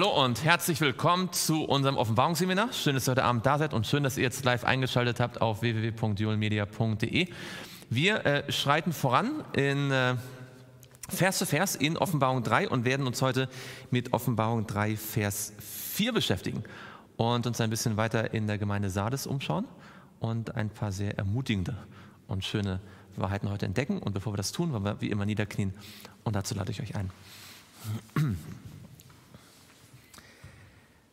Hallo und herzlich willkommen zu unserem Offenbarungsseminar. Schön, dass ihr heute Abend da seid und schön, dass ihr jetzt live eingeschaltet habt auf www.julmedia.de. Wir äh, schreiten voran in äh, Vers für Vers in Offenbarung 3 und werden uns heute mit Offenbarung 3, Vers 4 beschäftigen und uns ein bisschen weiter in der Gemeinde Sardes umschauen und ein paar sehr ermutigende und schöne Wahrheiten heute entdecken. Und bevor wir das tun, wollen wir wie immer niederknien und dazu lade ich euch ein.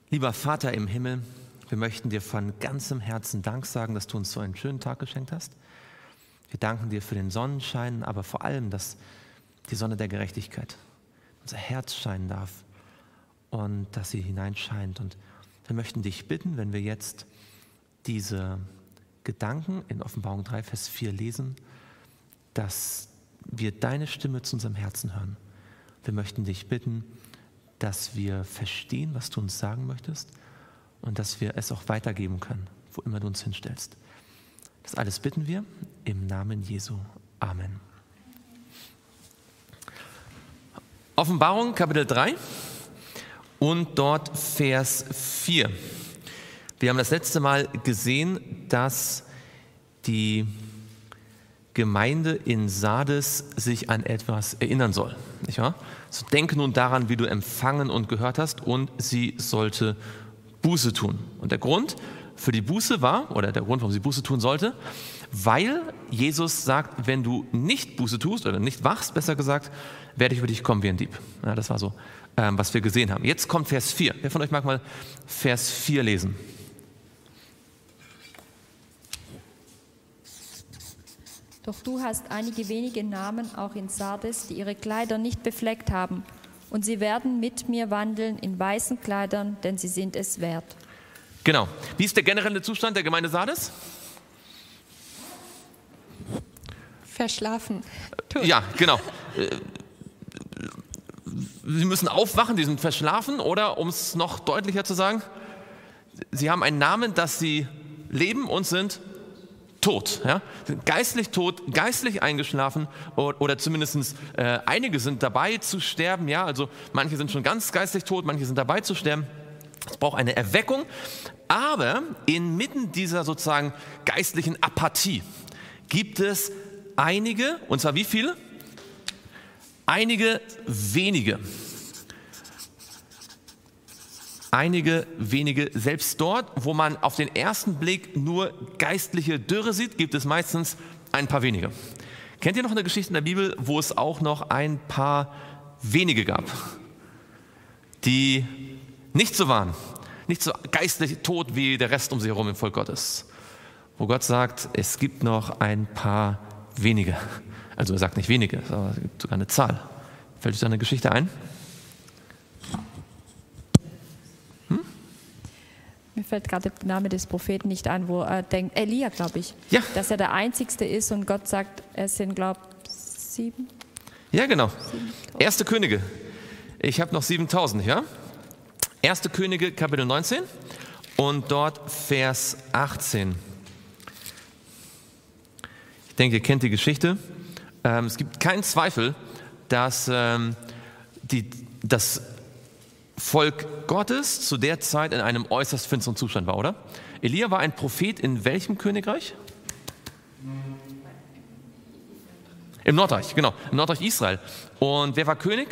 Lieber Vater im Himmel, wir möchten dir von ganzem Herzen Dank sagen, dass du uns so einen schönen Tag geschenkt hast. Wir danken dir für den Sonnenschein, aber vor allem, dass die Sonne der Gerechtigkeit unser Herz scheinen darf und dass sie hineinscheint. Und wir möchten dich bitten, wenn wir jetzt diese Gedanken in Offenbarung 3, Vers 4 lesen, dass wir deine Stimme zu unserem Herzen hören. Wir möchten dich bitten, dass wir verstehen, was du uns sagen möchtest und dass wir es auch weitergeben können, wo immer du uns hinstellst. Das alles bitten wir im Namen Jesu. Amen. Offenbarung Kapitel 3 und dort Vers 4. Wir haben das letzte Mal gesehen, dass die Gemeinde in Sardes sich an etwas erinnern soll. Nicht wahr? So denke nun daran, wie du empfangen und gehört hast, und sie sollte Buße tun. Und der Grund für die Buße war, oder der Grund, warum sie Buße tun sollte, weil Jesus sagt, wenn du nicht Buße tust oder nicht wachst, besser gesagt, werde ich über dich kommen wie ein Dieb. Ja, das war so, ähm, was wir gesehen haben. Jetzt kommt Vers 4. Wer von euch mag mal Vers 4 lesen? Doch du hast einige wenige Namen auch in Sardes, die ihre Kleider nicht befleckt haben. Und sie werden mit mir wandeln in weißen Kleidern, denn sie sind es wert. Genau. Wie ist der generelle Zustand der Gemeinde Sardes? Verschlafen. Tot. Ja, genau. Sie müssen aufwachen, die sind verschlafen, oder um es noch deutlicher zu sagen, sie haben einen Namen, dass sie leben und sind tot, ja? geistlich tot, geistlich eingeschlafen oder zumindest äh, einige sind dabei zu sterben. Ja? Also manche sind schon ganz geistlich tot, manche sind dabei zu sterben. Es braucht eine Erweckung, aber inmitten dieser sozusagen geistlichen Apathie gibt es einige, und zwar wie viele? Einige wenige einige wenige. Selbst dort, wo man auf den ersten Blick nur geistliche Dürre sieht, gibt es meistens ein paar wenige. Kennt ihr noch eine Geschichte in der Bibel, wo es auch noch ein paar wenige gab, die nicht so waren, nicht so geistlich tot wie der Rest um sie herum im Volk Gottes? Wo Gott sagt, es gibt noch ein paar wenige. Also er sagt nicht wenige, aber es gibt sogar eine Zahl. Fällt euch da eine Geschichte ein? Fällt gerade der Name des Propheten nicht ein, wo er denkt, Elia, glaube ich, Ja. dass er der Einzigste ist und Gott sagt, es sind, glaube ich, sieben. Ja, genau. Erste Könige. Ich habe noch 7000, ja? Erste Könige, Kapitel 19 und dort Vers 18. Ich denke, ihr kennt die Geschichte. Ähm, es gibt keinen Zweifel, dass ähm, die, das Volk Gottes zu der Zeit in einem äußerst finsteren Zustand war, oder? Elia war ein Prophet in welchem Königreich? Im Nordreich, genau, im Nordreich Israel. Und wer war König?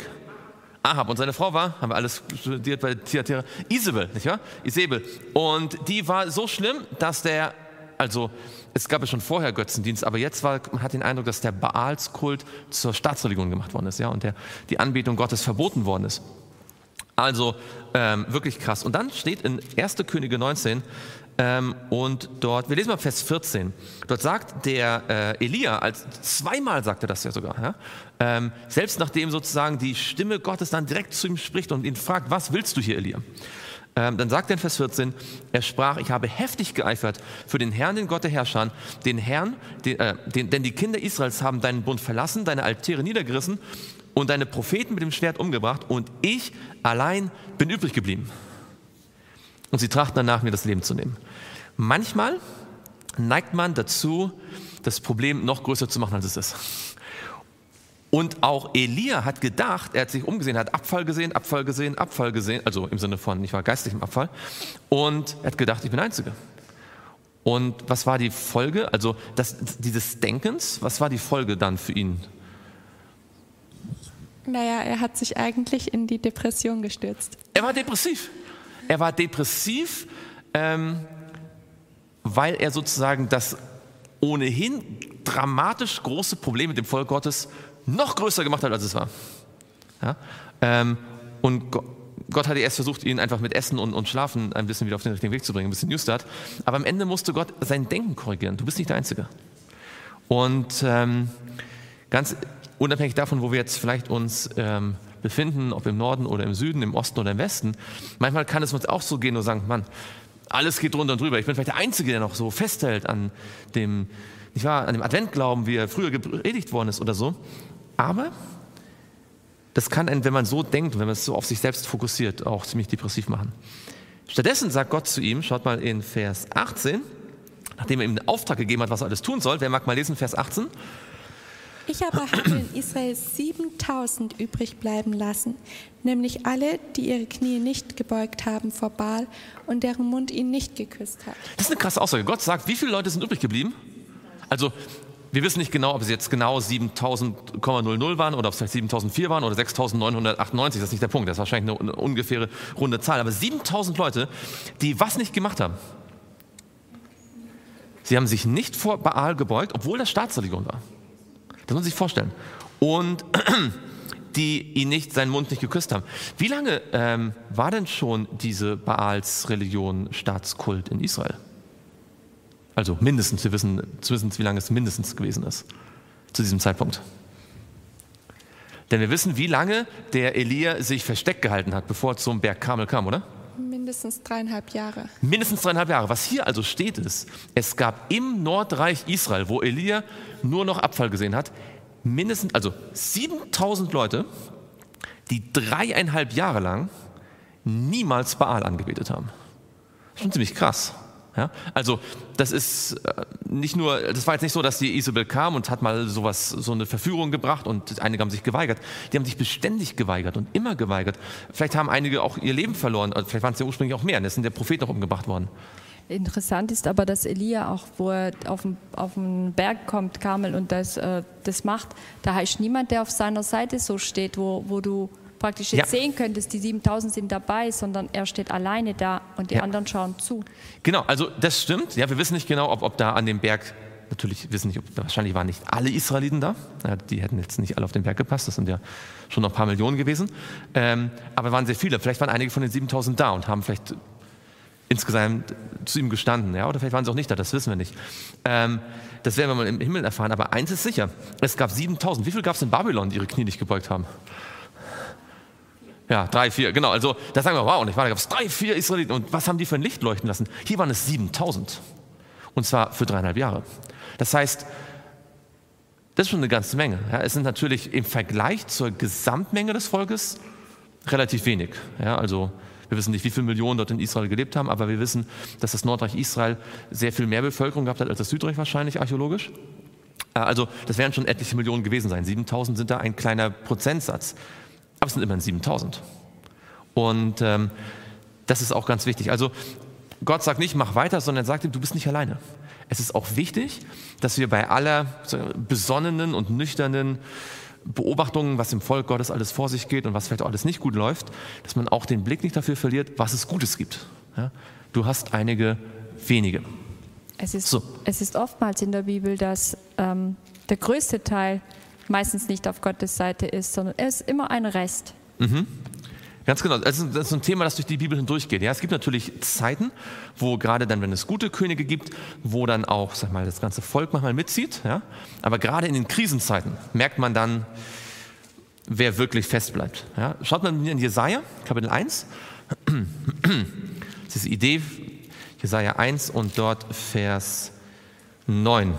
Ahab und seine Frau war, haben wir alles studiert bei Thyatira, Isabel, nicht wahr? Isabel. Und die war so schlimm, dass der, also es gab ja schon vorher Götzendienst, aber jetzt war, man hat den Eindruck, dass der Baalskult zur Staatsreligion gemacht worden ist, ja, und der, die Anbetung Gottes verboten worden ist. Also ähm, wirklich krass. Und dann steht in 1. Könige 19 ähm, und dort, wir lesen mal Vers 14, dort sagt der äh, Elia, als zweimal sagt er das ja sogar, ja? Ähm, selbst nachdem sozusagen die Stimme Gottes dann direkt zu ihm spricht und ihn fragt, was willst du hier, Elia? Ähm, dann sagt er in Vers 14, er sprach, ich habe heftig geeifert für den Herrn, den Gott der Herrscher, den Herrn, den, äh, den, denn die Kinder Israels haben deinen Bund verlassen, deine Altäre niedergerissen und deine Propheten mit dem Schwert umgebracht und ich allein bin übrig geblieben. Und sie trachten danach, mir das Leben zu nehmen. Manchmal neigt man dazu, das Problem noch größer zu machen, als es ist. Und auch Elia hat gedacht, er hat sich umgesehen, hat Abfall gesehen, Abfall gesehen, Abfall gesehen, also im Sinne von, ich war geistlichem Abfall. Und er hat gedacht, ich bin der Einzige. Und was war die Folge? Also das, dieses Denkens, was war die Folge dann für ihn? Naja, er hat sich eigentlich in die Depression gestürzt. Er war depressiv. Er war depressiv, ähm, weil er sozusagen das ohnehin dramatisch große Problem mit dem Volk Gottes noch größer gemacht hat, als es war. Ja? Ähm, und Gott hatte erst versucht, ihn einfach mit Essen und, und, Schlafen ein bisschen wieder auf den richtigen Weg zu bringen, ein bisschen Newstart. Aber am Ende musste Gott sein Denken korrigieren. Du bist nicht der Einzige. Und ähm, ganz unabhängig davon, wo wir jetzt vielleicht uns ähm, befinden, ob im Norden oder im Süden, im Osten oder im Westen, manchmal kann es uns auch so gehen und sagen, Mann, alles geht drunter und drüber. Ich bin vielleicht der Einzige, der noch so festhält an dem, nicht wahr, an dem Adventglauben, wie er früher gepredigt worden ist oder so. Aber das kann einen, wenn man so denkt wenn man es so auf sich selbst fokussiert, auch ziemlich depressiv machen. Stattdessen sagt Gott zu ihm, schaut mal in Vers 18, nachdem er ihm den Auftrag gegeben hat, was er alles tun soll. Wer mag mal lesen, Vers 18? Ich aber habe in Israel 7000 übrig bleiben lassen, nämlich alle, die ihre Knie nicht gebeugt haben vor Baal und deren Mund ihn nicht geküsst hat. Das ist eine krasse Aussage. Gott sagt, wie viele Leute sind übrig geblieben? Also, wir wissen nicht genau, ob es jetzt genau 7000,00 waren oder ob es vielleicht 7004 waren oder 6998. Das ist nicht der Punkt. Das ist wahrscheinlich eine ungefähre runde Zahl. Aber 7000 Leute, die was nicht gemacht haben. Sie haben sich nicht vor Baal gebeugt, obwohl das Staatsreligion war. Das muss man sich vorstellen. Und die ihn nicht, seinen Mund nicht geküsst haben. Wie lange ähm, war denn schon diese Baals-Religion Staatskult in Israel? Also mindestens, wir wissen zumindest, wie lange es mindestens gewesen ist zu diesem Zeitpunkt. Denn wir wissen, wie lange der Elia sich versteckt gehalten hat, bevor er zum Berg Kamel kam, oder? Mindestens dreieinhalb Jahre. Mindestens dreieinhalb Jahre. Was hier also steht ist, es gab im Nordreich Israel, wo Elia nur noch Abfall gesehen hat, mindestens, also 7000 Leute, die dreieinhalb Jahre lang niemals Baal angebetet haben. Schon ziemlich krass. Ja? Also das ist äh, nicht nur, das war jetzt nicht so, dass die Isabel kam und hat mal sowas, so eine Verführung gebracht und einige haben sich geweigert. Die haben sich beständig geweigert und immer geweigert. Vielleicht haben einige auch ihr Leben verloren, vielleicht waren es ja ursprünglich auch mehr. Es sind der Prophet noch umgebracht worden. Interessant ist aber, dass Elia auch, wo er auf den, auf den Berg kommt, Karmel, und das, äh, das macht, da heißt niemand, der auf seiner Seite so steht, wo, wo du praktisch jetzt ja. sehen könntest, die 7000 sind dabei, sondern er steht alleine da und die ja. anderen schauen zu. Genau, also das stimmt. Ja, wir wissen nicht genau, ob, ob da an dem Berg, natürlich wissen nicht, ob, wahrscheinlich waren nicht alle Israeliten da. Ja, die hätten jetzt nicht alle auf den Berg gepasst, das sind ja schon noch ein paar Millionen gewesen. Ähm, aber waren sehr viele. Vielleicht waren einige von den 7000 da und haben vielleicht insgesamt zu ihm gestanden. Ja? Oder vielleicht waren sie auch nicht da, das wissen wir nicht. Ähm, das werden wir mal im Himmel erfahren. Aber eins ist sicher, es gab 7000. Wie viel gab es in Babylon, die ihre Knie nicht gebeugt haben? Ja, drei, vier, genau. Also da sagen wir, wow, und ich war, da gab es drei, vier Israeliten. Und was haben die für ein Licht leuchten lassen? Hier waren es 7000. Und zwar für dreieinhalb Jahre. Das heißt, das ist schon eine ganze Menge. Ja, es sind natürlich im Vergleich zur Gesamtmenge des Volkes relativ wenig. Ja, also wir wissen nicht, wie viele Millionen dort in Israel gelebt haben, aber wir wissen, dass das Nordreich Israel sehr viel mehr Bevölkerung gehabt hat als das Südreich wahrscheinlich archäologisch. Äh, also das werden schon etliche Millionen gewesen sein. 7000 sind da ein kleiner Prozentsatz. Aber es sind immerhin 7000. Und ähm, das ist auch ganz wichtig. Also Gott sagt nicht, mach weiter, sondern er sagt ihm, du bist nicht alleine. Es ist auch wichtig, dass wir bei aller besonnenen und nüchternen Beobachtungen, was im Volk Gottes alles vor sich geht und was vielleicht auch alles nicht gut läuft, dass man auch den Blick nicht dafür verliert, was es Gutes gibt. Ja? Du hast einige wenige. Es ist, so. es ist oftmals in der Bibel, dass ähm, der größte Teil meistens nicht auf Gottes Seite ist, sondern er ist immer ein Rest. Mhm. Ganz genau. Das ist, ein Thema, das durch die Bibel hindurchgeht. Ja, es gibt natürlich Zeiten, wo gerade dann, wenn es gute Könige gibt, wo dann auch, sag mal, das ganze Volk manchmal mitzieht. Ja, aber gerade in den Krisenzeiten merkt man dann, wer wirklich fest bleibt. Ja, schaut man in Jesaja, Kapitel 1. Das ist die Idee, Jesaja 1 und dort Vers 9.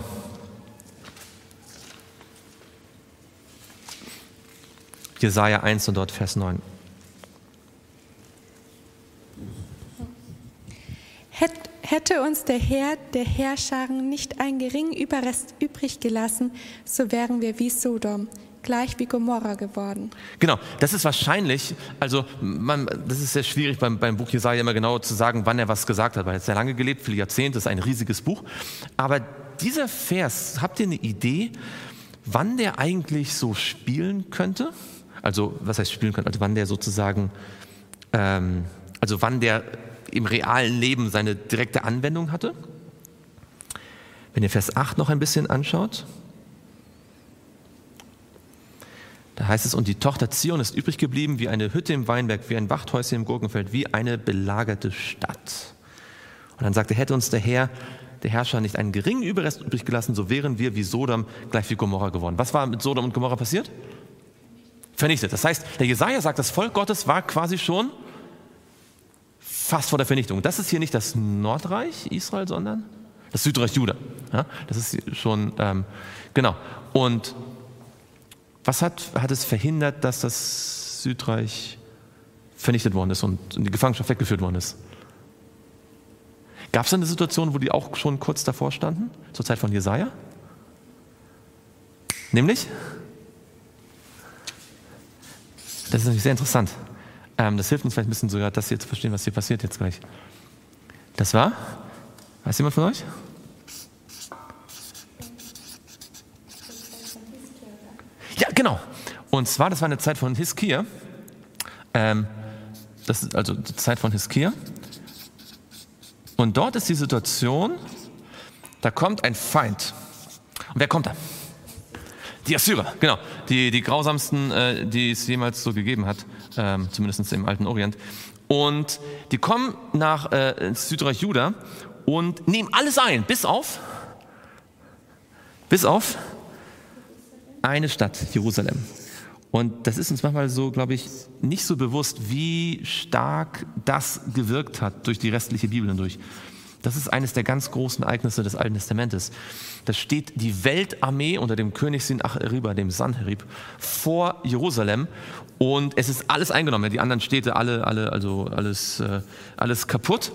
Jesaja 1 und dort Vers 9. Hätte uns der Herr der Herrscharen nicht einen geringen Überrest übrig gelassen, so wären wir wie Sodom, gleich wie Gomorra geworden. Genau, das ist wahrscheinlich, also man, das ist sehr schwierig beim, beim Buch Jesaja immer genau zu sagen, wann er was gesagt hat, weil er hat sehr lange gelebt, viele Jahrzehnte, das ist ein riesiges Buch. Aber dieser Vers, habt ihr eine Idee, wann der eigentlich so spielen könnte? Also, was heißt spielen könnte? Also, wann der sozusagen, ähm, also wann der im realen Leben seine direkte Anwendung hatte? Wenn ihr Vers 8 noch ein bisschen anschaut, da heißt es, und die Tochter Zion ist übrig geblieben wie eine Hütte im Weinberg, wie ein Wachthäuschen im Gurkenfeld, wie eine belagerte Stadt. Und dann sagte, hätte uns der Herr, der Herrscher, nicht einen geringen Überrest übrig gelassen, so wären wir wie Sodom gleich wie Gomorra geworden. Was war mit Sodom und Gomorra passiert? Vernichtet. Das heißt, der Jesaja sagt, das Volk Gottes war quasi schon fast vor der Vernichtung. Das ist hier nicht das Nordreich Israel, sondern das Südreich Juda. Ja, das ist schon, ähm, genau. Und was hat, hat es verhindert, dass das Südreich vernichtet worden ist und in die Gefangenschaft weggeführt worden ist? Gab es eine Situation, wo die auch schon kurz davor standen, zur Zeit von Jesaja? Nämlich? Das ist natürlich sehr interessant. Ähm, das hilft uns vielleicht ein bisschen sogar, das hier zu verstehen, was hier passiert jetzt gleich. Das war? Weiß jemand von euch? Ja, genau. Und zwar, das war eine Zeit von Hiskia. Ähm, das ist also die Zeit von Hiskia. Und dort ist die Situation, da kommt ein Feind. Und wer kommt da? Die Assyrer, genau. Die, die grausamsten, äh, die es jemals so gegeben hat, ähm, zumindest im alten Orient. Und die kommen nach äh, Südreich Juda und nehmen alles ein, bis auf, bis auf eine Stadt, Jerusalem. Und das ist uns manchmal so, glaube ich, nicht so bewusst, wie stark das gewirkt hat durch die restliche Bibel hindurch. Das ist eines der ganz großen Ereignisse des Alten Testamentes. Da steht die Weltarmee unter dem König Sinachriba, dem Sanherib, vor Jerusalem und es ist alles eingenommen. Die anderen Städte, alle, alle, also alles, äh, alles kaputt.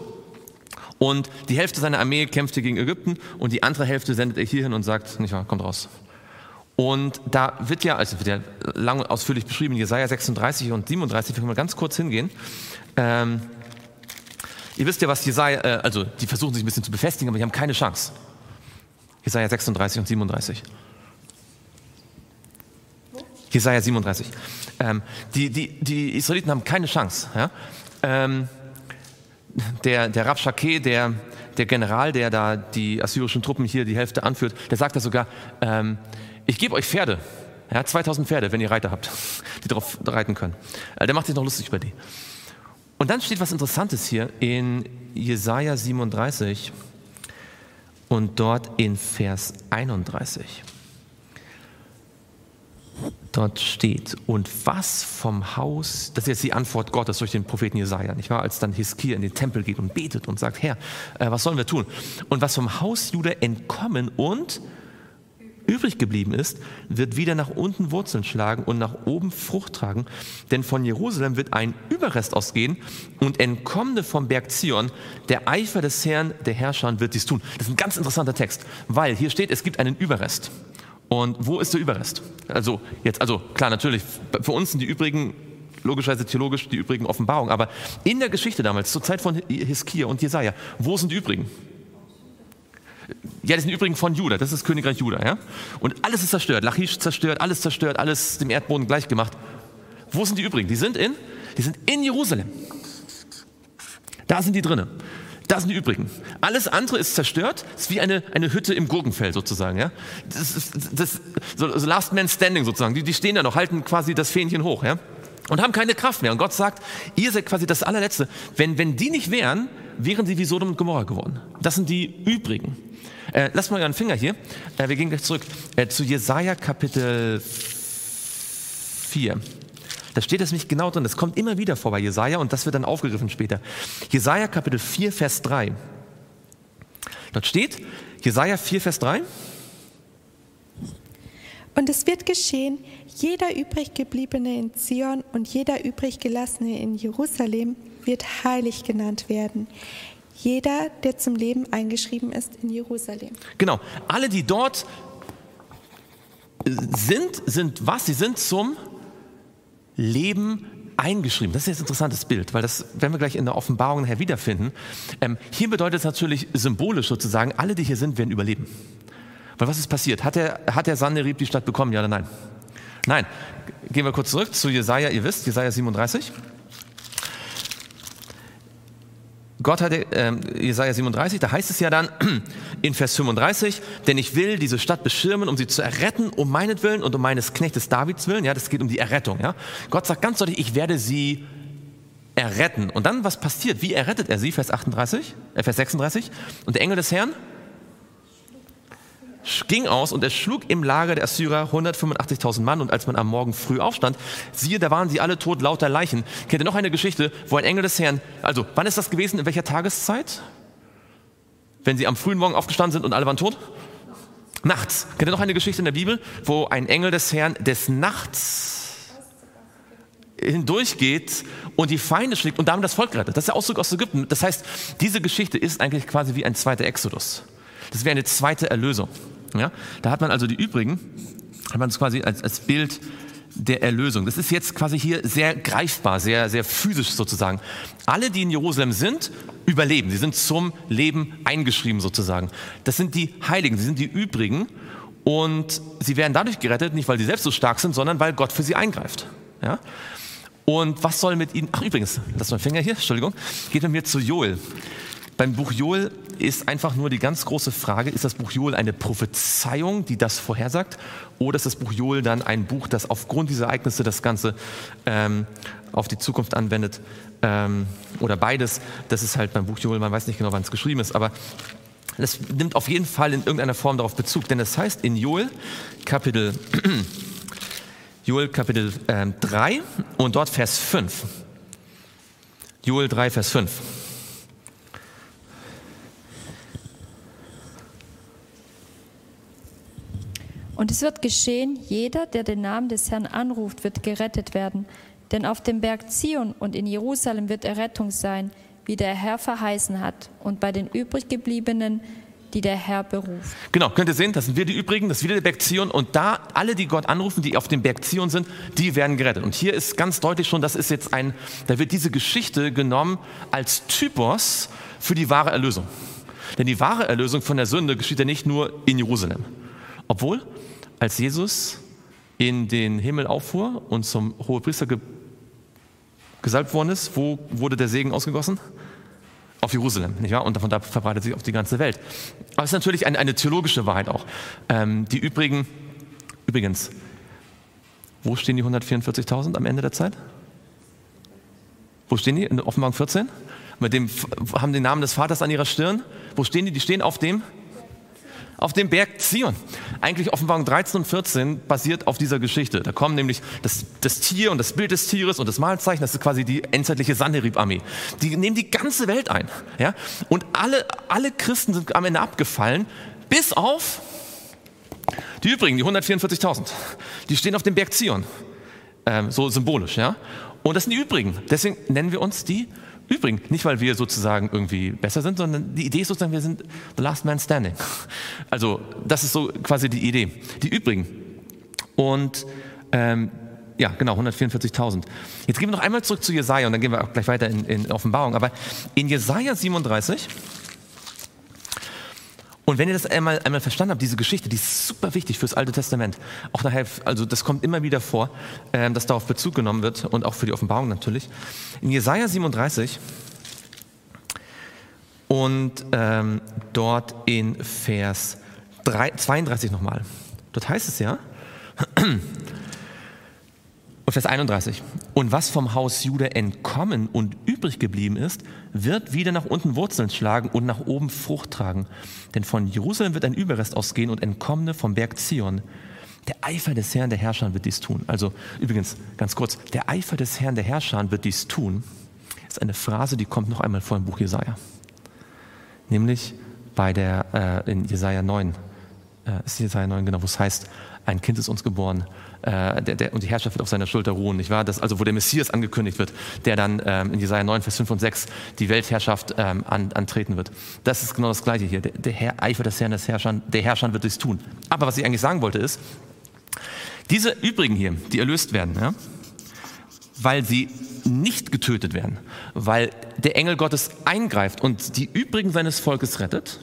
Und die Hälfte seiner Armee kämpft hier gegen Ägypten und die andere Hälfte sendet er hierhin und sagt, nicht wahr, kommt raus. Und da wird ja, also wird ja lang und ausführlich beschrieben, Jesaja 36 und 37, wir können mal ganz kurz hingehen. Ähm, ihr wisst ja, was Jesaja, äh, also die versuchen sich ein bisschen zu befestigen, aber die haben keine Chance. Jesaja 36 und 37. Jesaja 37. Ähm, die, die, die Israeliten haben keine Chance. Ja? Ähm, der, der Rabshakeh, der, der General, der da die assyrischen Truppen hier die Hälfte anführt, der sagt da sogar, ähm, ich gebe euch Pferde, ja, 2000 Pferde, wenn ihr Reiter habt, die darauf reiten können. Äh, der macht sich noch lustig über die. Und dann steht was Interessantes hier in Jesaja 37 und dort in Vers 31. Dort steht, und was vom Haus, das ist jetzt die Antwort Gottes durch den Propheten Jesaja, nicht wahr? Als dann Hiskia in den Tempel geht und betet und sagt, Herr, äh, was sollen wir tun? Und was vom Haus Juda entkommen und übrig geblieben ist, wird wieder nach unten Wurzeln schlagen und nach oben Frucht tragen. Denn von Jerusalem wird ein Überrest ausgehen und entkommende vom Berg Zion, der Eifer des Herrn, der Herrscher, wird dies tun. Das ist ein ganz interessanter Text, weil hier steht, es gibt einen Überrest. Und wo ist der Überrest? Also jetzt, also klar, natürlich, für uns sind die übrigen logischerweise theologisch die übrigen Offenbarungen, aber in der Geschichte damals, zur Zeit von Hiskia und Jesaja, wo sind die übrigen? Ja, die sind übrigens von Juda, das ist das Königreich Juda, ja? Und alles ist zerstört, Lachish zerstört, alles zerstört, alles dem Erdboden gleich gemacht. Wo sind die übrigen? Die sind in, die sind in Jerusalem. Da sind die drinnen. Da sind die übrigen. Alles andere ist zerstört, ist wie eine, eine Hütte im Gurkenfeld sozusagen. Ja? Das ist das, so, so Last Man Standing sozusagen. Die, die stehen da noch, halten quasi das Fähnchen hoch. Ja? Und haben keine Kraft mehr. Und Gott sagt, ihr seid quasi das allerletzte. Wenn, wenn die nicht wären, wären sie wie Sodom und Gomorra geworden. Das sind die übrigen. Äh, lasst mal euren Finger hier. Äh, wir gehen gleich zurück äh, zu Jesaja Kapitel 4. Da steht das nämlich genau drin. Das kommt immer wieder vor bei Jesaja und das wird dann aufgegriffen später. Jesaja Kapitel 4, Vers 3. Dort steht, Jesaja 4, Vers 3. Und es wird geschehen, jeder übriggebliebene in Zion und jeder übriggelassene in Jerusalem wird heilig genannt werden. Jeder, der zum Leben eingeschrieben ist in Jerusalem. Genau, alle, die dort sind, sind was? Sie sind zum Leben eingeschrieben. Das ist jetzt ein interessantes Bild, weil das werden wir gleich in der Offenbarung nachher wiederfinden. Ähm, hier bedeutet es natürlich symbolisch sozusagen, alle, die hier sind, werden überleben. Weil was ist passiert? Hat der, hat der Sanherib die Stadt bekommen, ja oder nein? Nein. Gehen wir kurz zurück zu Jesaja, ihr wisst, Jesaja 37. Gott hatte, äh, Jesaja 37, da heißt es ja dann in Vers 35, denn ich will diese Stadt beschirmen, um sie zu erretten, um meinetwillen und um meines Knechtes Davids willen. Ja, das geht um die Errettung. Ja. Gott sagt ganz deutlich, ich werde sie erretten. Und dann, was passiert? Wie errettet er sie? Vers 38, äh, Vers 36. Und der Engel des Herrn ging aus und er schlug im Lager der Assyrer 185.000 Mann und als man am Morgen früh aufstand, siehe, da waren sie alle tot, lauter Leichen. Kennt ihr noch eine Geschichte, wo ein Engel des Herrn, also wann ist das gewesen, in welcher Tageszeit? Wenn sie am frühen Morgen aufgestanden sind und alle waren tot? Nachts. Kennt ihr noch eine Geschichte in der Bibel, wo ein Engel des Herrn des Nachts hindurchgeht und die Feinde schlägt und damit das Volk rettet. Das ist der Ausdruck aus Ägypten. Das heißt, diese Geschichte ist eigentlich quasi wie ein zweiter Exodus. Das wäre eine zweite Erlösung. Ja? Da hat man also die übrigen, hat man es quasi als, als Bild der Erlösung. Das ist jetzt quasi hier sehr greifbar, sehr, sehr physisch sozusagen. Alle, die in Jerusalem sind, überleben. Sie sind zum Leben eingeschrieben sozusagen. Das sind die Heiligen, sie sind die übrigen und sie werden dadurch gerettet, nicht weil sie selbst so stark sind, sondern weil Gott für sie eingreift. Ja? Und was soll mit ihnen, ach übrigens, lass mal Finger hier, Entschuldigung, geht mit mir zu Joel. Beim Buch Joel ist einfach nur die ganz große Frage, ist das Buch Joel eine Prophezeiung, die das vorhersagt, oder ist das Buch Joel dann ein Buch, das aufgrund dieser Ereignisse das Ganze ähm, auf die Zukunft anwendet, ähm, oder beides. Das ist halt beim Buch Joel, man weiß nicht genau, wann es geschrieben ist, aber das nimmt auf jeden Fall in irgendeiner Form darauf Bezug, denn es heißt in Joel Kapitel, Joel Kapitel ähm, 3 und dort Vers 5. Joel 3, Vers 5. Und es wird geschehen, jeder, der den Namen des Herrn anruft, wird gerettet werden. Denn auf dem Berg Zion und in Jerusalem wird Errettung sein, wie der Herr verheißen hat. Und bei den übriggebliebenen, die der Herr beruft. Genau, könnt ihr sehen, das sind wir die übrigen, das ist wieder der Berg Zion. Und da alle, die Gott anrufen, die auf dem Berg Zion sind, die werden gerettet. Und hier ist ganz deutlich schon, das ist jetzt ein, da wird diese Geschichte genommen als Typos für die wahre Erlösung. Denn die wahre Erlösung von der Sünde geschieht ja nicht nur in Jerusalem. Obwohl, als Jesus in den Himmel auffuhr und zum Hohepriester ge gesalbt worden ist, wo wurde der Segen ausgegossen? Auf Jerusalem, nicht wahr? Und davon da verbreitet sich auf die ganze Welt. Aber es ist natürlich eine, eine theologische Wahrheit auch. Ähm, die übrigen, übrigens, wo stehen die 144.000 am Ende der Zeit? Wo stehen die? In Offenbarung 14? Mit dem, haben den Namen des Vaters an ihrer Stirn. Wo stehen die? Die stehen auf dem auf dem Berg Zion. Eigentlich Offenbarung 13 und 14 basiert auf dieser Geschichte. Da kommen nämlich das, das Tier und das Bild des Tieres und das Malzeichen, das ist quasi die endzeitliche Sanherib-Armee. Die nehmen die ganze Welt ein. Ja? Und alle, alle Christen sind am Ende abgefallen, bis auf die übrigen, die 144.000. Die stehen auf dem Berg Zion. Ähm, so symbolisch. Ja? Und das sind die übrigen. Deswegen nennen wir uns die Übrigen, nicht weil wir sozusagen irgendwie besser sind, sondern die Idee ist sozusagen, wir sind the last man standing. Also das ist so quasi die Idee. Die Übrigen. Und ähm, ja, genau, 144.000. Jetzt gehen wir noch einmal zurück zu Jesaja und dann gehen wir auch gleich weiter in, in Offenbarung. Aber in Jesaja 37 und wenn ihr das einmal, einmal verstanden habt, diese Geschichte, die ist super wichtig fürs Alte Testament. Auch nachher, also das kommt immer wieder vor, äh, dass darauf Bezug genommen wird und auch für die Offenbarung natürlich. In Jesaja 37 und ähm, dort in Vers 3, 32 nochmal. Dort heißt es ja, Vers 31. Und was vom Haus Juda entkommen und übrig geblieben ist, wird wieder nach unten Wurzeln schlagen und nach oben Frucht tragen. Denn von Jerusalem wird ein Überrest ausgehen und Entkommene vom Berg Zion. Der Eifer des Herrn der Herrscher wird dies tun. Also übrigens, ganz kurz, der Eifer des Herrn der Herrscher wird dies tun, ist eine Phrase, die kommt noch einmal vor im Buch Jesaja. Nämlich bei der, äh, in Jesaja 9, äh, ist Jesaja 9 genau, wo es heißt, ein Kind ist uns geboren, äh, der, der, und die Herrschaft wird auf seiner Schulter ruhen, nicht wahr? Das, also wo der Messias angekündigt wird, der dann ähm, in Jesaja 9, Vers 5 und 6 die Weltherrschaft ähm, an, antreten wird. Das ist genau das Gleiche hier. Der, der Herr, Eifer des Herrn des Herrschern, der Herrscher wird dies tun. Aber was ich eigentlich sagen wollte ist, Diese übrigen hier, die erlöst werden, ja, weil sie nicht getötet werden, weil der Engel Gottes eingreift und die übrigen seines Volkes rettet.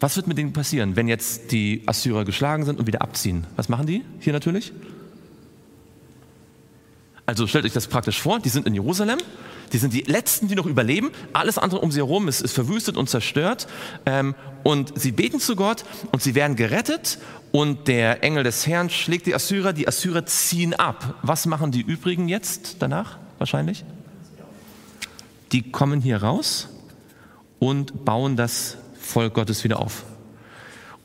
Was wird mit denen passieren, wenn jetzt die Assyrer geschlagen sind und wieder abziehen? Was machen die hier natürlich? Also stellt euch das praktisch vor, die sind in Jerusalem, die sind die Letzten, die noch überleben, alles andere um sie herum ist, ist verwüstet und zerstört ähm, und sie beten zu Gott und sie werden gerettet und der Engel des Herrn schlägt die Assyrer, die Assyrer ziehen ab. Was machen die übrigen jetzt danach wahrscheinlich? Die kommen hier raus und bauen das Volk Gottes wieder auf.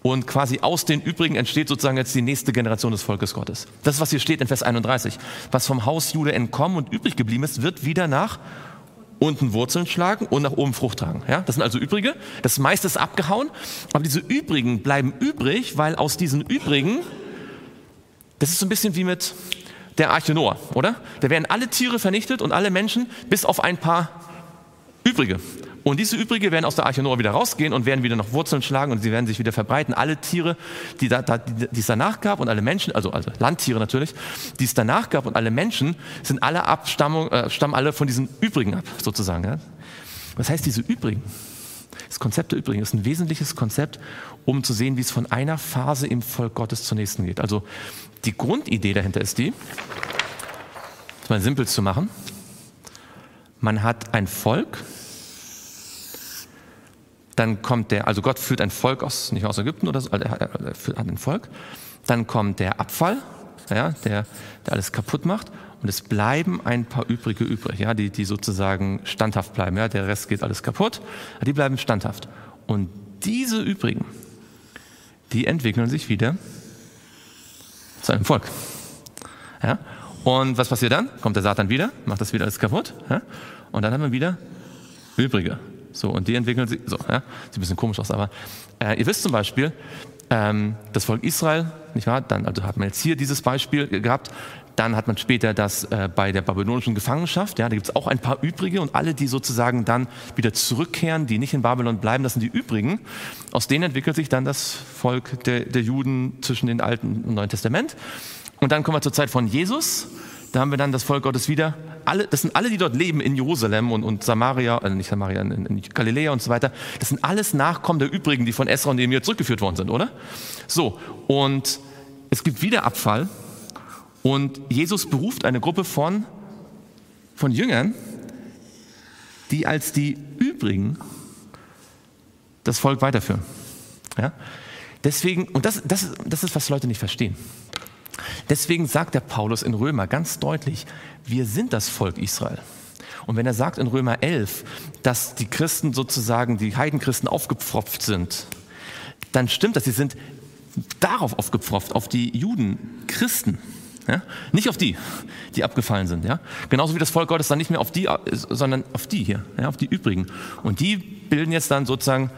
Und quasi aus den übrigen entsteht sozusagen jetzt die nächste Generation des Volkes Gottes. Das ist, was hier steht in Vers 31. Was vom Haus Jude entkommen und übrig geblieben ist, wird wieder nach unten Wurzeln schlagen und nach oben Frucht tragen. Ja, das sind also Übrige. Das meiste ist abgehauen, aber diese Übrigen bleiben übrig, weil aus diesen Übrigen, das ist so ein bisschen wie mit der Arche Noah, oder? Da werden alle Tiere vernichtet und alle Menschen, bis auf ein paar Übrige. Und diese Übrige werden aus der Arche Noah wieder rausgehen und werden wieder nach Wurzeln schlagen und sie werden sich wieder verbreiten. Alle Tiere, die, da, die es danach gab und alle Menschen, also, also Landtiere natürlich, die es danach gab und alle Menschen, sind alle Abstammung, äh, stammen alle von diesen Übrigen ab, sozusagen. Ja? Was heißt diese Übrigen? Das Konzept der Übrigen ist ein wesentliches Konzept, um zu sehen, wie es von einer Phase im Volk Gottes zur nächsten geht. Also die Grundidee dahinter ist die, das mal simpel zu machen, man hat ein Volk, dann kommt der, also Gott führt ein Volk aus, nicht aus Ägypten oder so, also er führt ein Volk. Dann kommt der Abfall, ja, der, der alles kaputt macht. Und es bleiben ein paar übrige übrig, ja, die, die sozusagen standhaft bleiben. Ja, der Rest geht alles kaputt, die bleiben standhaft. Und diese übrigen, die entwickeln sich wieder zu einem Volk. Ja? Und was passiert dann? Kommt der Satan wieder, macht das wieder alles kaputt. Ja? Und dann haben wir wieder übrige. So, und die entwickeln sich, so, ja, sieht ein bisschen komisch aus, aber äh, ihr wisst zum Beispiel, ähm, das Volk Israel, nicht wahr? Dann, also hat man jetzt hier dieses Beispiel gehabt, dann hat man später das äh, bei der babylonischen Gefangenschaft, ja, da gibt es auch ein paar Übrige und alle, die sozusagen dann wieder zurückkehren, die nicht in Babylon bleiben, das sind die Übrigen. Aus denen entwickelt sich dann das Volk der, der Juden zwischen dem Alten und Neuen Testament. Und dann kommen wir zur Zeit von Jesus, da haben wir dann das Volk Gottes wieder alle, das sind alle, die dort leben in Jerusalem und, und Samaria, äh nicht Samaria, in, in Galiläa und so weiter. Das sind alles Nachkommen der übrigen, die von Esra und Nehemiah zurückgeführt worden sind, oder? So, und es gibt wieder Abfall und Jesus beruft eine Gruppe von, von Jüngern, die als die übrigen das Volk weiterführen. Ja? Deswegen, und das, das, das ist, was Leute nicht verstehen. Deswegen sagt der Paulus in Römer ganz deutlich, wir sind das Volk Israel. Und wenn er sagt in Römer 11, dass die Christen sozusagen, die Heidenchristen aufgepfropft sind, dann stimmt das. Sie sind darauf aufgepfropft, auf die Juden, Christen. Ja? Nicht auf die, die abgefallen sind. Ja? Genauso wie das Volk Gottes dann nicht mehr auf die, sondern auf die hier, ja? auf die übrigen. Und die bilden jetzt dann sozusagen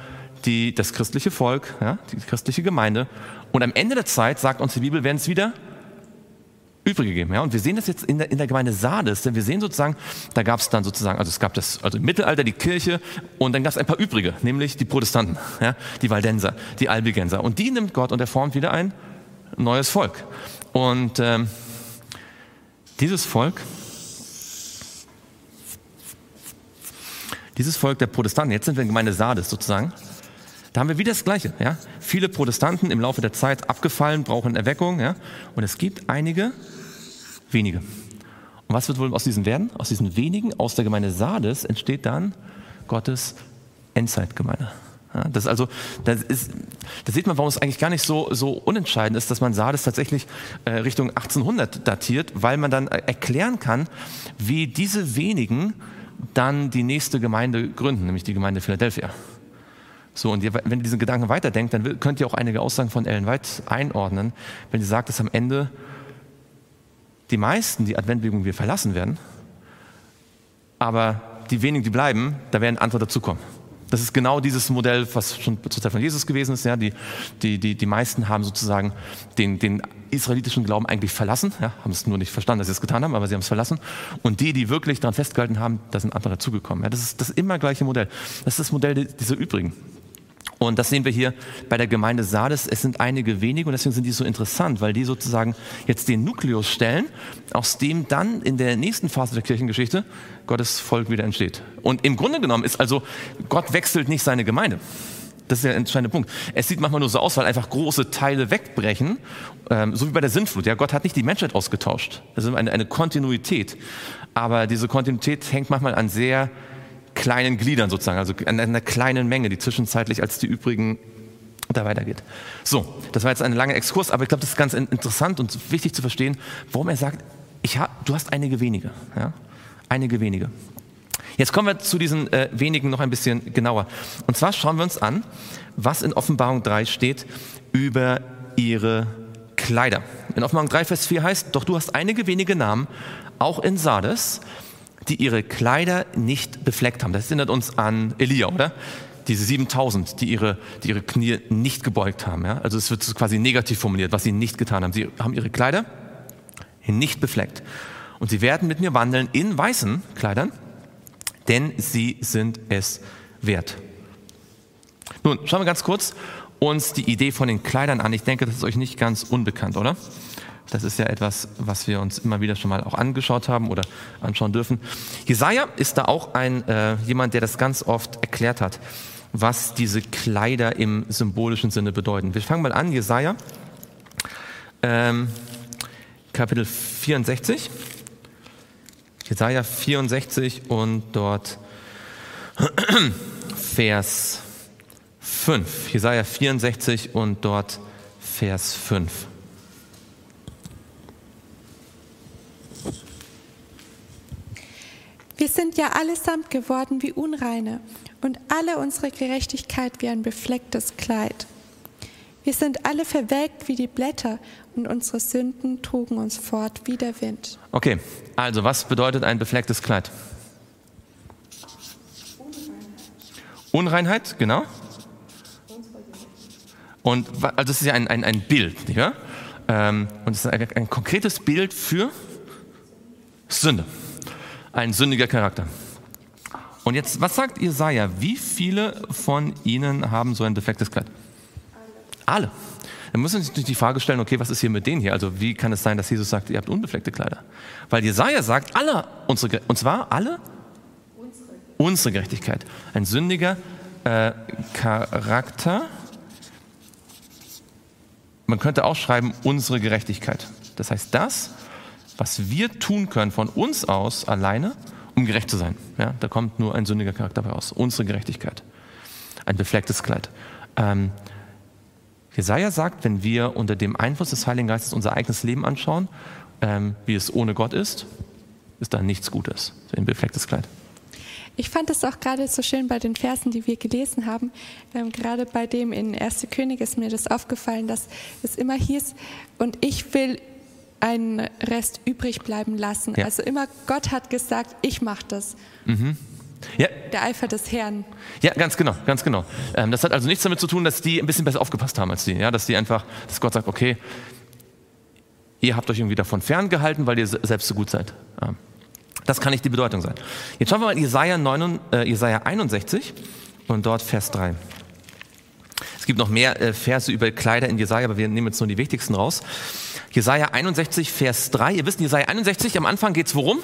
die, das christliche Volk, ja? die christliche Gemeinde. Und am Ende der Zeit, sagt uns die Bibel, werden es wieder übrig gegeben. Ja? Und wir sehen das jetzt in der, in der Gemeinde Sardes, denn wir sehen sozusagen, da gab es dann sozusagen, also es gab das, also im Mittelalter die Kirche und dann gab es ein paar übrige, nämlich die Protestanten, ja? die Waldenser, die Albigenser. Und die nimmt Gott und er formt wieder ein neues Volk. Und ähm, dieses Volk, dieses Volk der Protestanten, jetzt sind wir in Gemeinde Sardes sozusagen, da haben wir wieder das Gleiche. Ja? Viele Protestanten im Laufe der Zeit abgefallen, brauchen Erweckung. Ja? Und es gibt einige wenige. Und was wird wohl aus diesen werden? Aus diesen wenigen, aus der Gemeinde Sardes entsteht dann Gottes Endzeitgemeinde. Ja, das also, das ist, da sieht man, warum es eigentlich gar nicht so, so unentscheidend ist, dass man Sardes tatsächlich äh, Richtung 1800 datiert, weil man dann erklären kann, wie diese wenigen dann die nächste Gemeinde gründen, nämlich die Gemeinde Philadelphia. So, und ihr, wenn ihr diesen Gedanken weiterdenkt, dann könnt ihr auch einige Aussagen von Ellen White einordnen, wenn sie sagt, dass am Ende die meisten die Adventbewegung wir verlassen werden, aber die wenigen, die bleiben, da werden andere dazukommen. Das ist genau dieses Modell, was schon zur Zeit von Jesus gewesen ist. Ja, die, die, die, die meisten haben sozusagen den, den israelitischen Glauben eigentlich verlassen, ja, haben es nur nicht verstanden, dass sie es getan haben, aber sie haben es verlassen. Und die, die wirklich daran festgehalten haben, da sind andere dazugekommen. Ja, das ist das immer gleiche Modell. Das ist das Modell dieser übrigen. Und das sehen wir hier bei der Gemeinde Sardes. Es sind einige wenige und deswegen sind die so interessant, weil die sozusagen jetzt den Nukleus stellen, aus dem dann in der nächsten Phase der Kirchengeschichte Gottes Volk wieder entsteht. Und im Grunde genommen ist also, Gott wechselt nicht seine Gemeinde. Das ist der entscheidende Punkt. Es sieht manchmal nur so aus, weil einfach große Teile wegbrechen, ähm, so wie bei der Sintflut. Ja, Gott hat nicht die Menschheit ausgetauscht. Das ist eine, eine Kontinuität. Aber diese Kontinuität hängt manchmal an sehr kleinen Gliedern sozusagen, also an einer kleinen Menge, die zwischenzeitlich als die übrigen da weitergeht. So, das war jetzt ein langer Exkurs, aber ich glaube, das ist ganz interessant und wichtig zu verstehen, warum er sagt, ich hab, du hast einige wenige. Ja? Einige wenige. Jetzt kommen wir zu diesen äh, wenigen noch ein bisschen genauer. Und zwar schauen wir uns an, was in Offenbarung 3 steht über ihre Kleider. In Offenbarung 3, Vers 4 heißt, doch du hast einige wenige Namen, auch in Sardes, die ihre Kleider nicht befleckt haben. Das erinnert uns an Elia, oder? Diese 7000, die ihre, die ihre Knie nicht gebeugt haben. Ja? Also es wird quasi negativ formuliert, was sie nicht getan haben. Sie haben ihre Kleider nicht befleckt. Und sie werden mit mir wandeln in weißen Kleidern, denn sie sind es wert. Nun, schauen wir ganz kurz uns die Idee von den Kleidern an. Ich denke, das ist euch nicht ganz unbekannt, oder? Das ist ja etwas, was wir uns immer wieder schon mal auch angeschaut haben oder anschauen dürfen. Jesaja ist da auch ein, äh, jemand, der das ganz oft erklärt hat, was diese Kleider im symbolischen Sinne bedeuten. Wir fangen mal an, Jesaja, ähm, Kapitel 64. Jesaja 64 und dort Vers 5. Jesaja 64 und dort Vers 5. sind ja allesamt geworden wie Unreine und alle unsere Gerechtigkeit wie ein beflecktes Kleid. Wir sind alle verwelkt wie die Blätter und unsere Sünden trugen uns fort wie der Wind. Okay, also was bedeutet ein beflecktes Kleid? Unreinheit, genau. Und also es ist ja ein, ein, ein Bild, nicht wahr? Ähm, und es ist ein, ein konkretes Bild für Sünde ein sündiger Charakter. Und jetzt, was sagt Jesaja? Wie viele von ihnen haben so ein defektes Kleid? Alle. Dann müssen wir uns natürlich die Frage stellen, okay, was ist hier mit denen hier? Also wie kann es sein, dass Jesus sagt, ihr habt unbefleckte Kleider? Weil Jesaja sagt, alle, unsere, und zwar alle unsere Gerechtigkeit. Ein sündiger äh, Charakter. Man könnte auch schreiben, unsere Gerechtigkeit. Das heißt, das, was wir tun können von uns aus alleine, um gerecht zu sein. Ja, da kommt nur ein sündiger Charakter raus. Unsere Gerechtigkeit. Ein beflecktes Kleid. Ähm, Jesaja sagt, wenn wir unter dem Einfluss des Heiligen Geistes unser eigenes Leben anschauen, ähm, wie es ohne Gott ist, ist da nichts Gutes. Ein beflecktes Kleid. Ich fand es auch gerade so schön bei den Versen, die wir gelesen haben. Ähm, gerade bei dem in 1. König ist mir das aufgefallen, dass es immer hieß, und ich will einen Rest übrig bleiben lassen. Ja. Also immer Gott hat gesagt, ich mache das. Mhm. Ja. Der Eifer des Herrn. Ja, ganz genau, ganz genau. Ähm, das hat also nichts damit zu tun, dass die ein bisschen besser aufgepasst haben als die. Ja, dass die einfach, dass Gott sagt, okay, ihr habt euch irgendwie davon ferngehalten, weil ihr selbst so gut seid. Ähm, das kann nicht die Bedeutung sein. Jetzt schauen wir mal in Jesaja, 9, äh, Jesaja 61 und dort Vers 3. Es gibt noch mehr äh, Verse über Kleider in Jesaja, aber wir nehmen jetzt nur die wichtigsten raus. Jesaja 61, Vers 3. Ihr wisst, Jesaja 61, am Anfang geht es worum?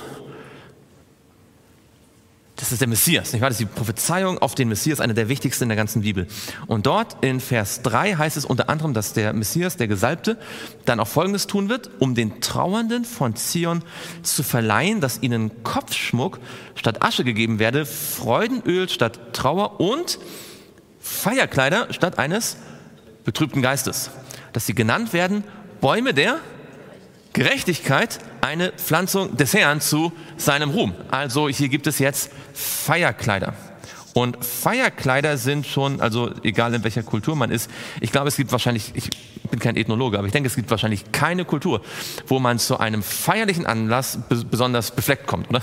Das ist der Messias, nicht wahr? Das ist die Prophezeiung auf den Messias, eine der wichtigsten in der ganzen Bibel. Und dort in Vers 3 heißt es unter anderem, dass der Messias, der Gesalbte, dann auch Folgendes tun wird, um den Trauernden von Zion zu verleihen, dass ihnen Kopfschmuck statt Asche gegeben werde, Freudenöl statt Trauer und Feierkleider statt eines betrübten Geistes. Dass sie genannt werden Bäume der Gerechtigkeit, eine Pflanzung des Herrn zu seinem Ruhm. Also hier gibt es jetzt Feierkleider. Und Feierkleider sind schon, also egal in welcher Kultur man ist, ich glaube, es gibt wahrscheinlich, ich bin kein Ethnologe, aber ich denke, es gibt wahrscheinlich keine Kultur, wo man zu einem feierlichen Anlass besonders befleckt kommt, oder?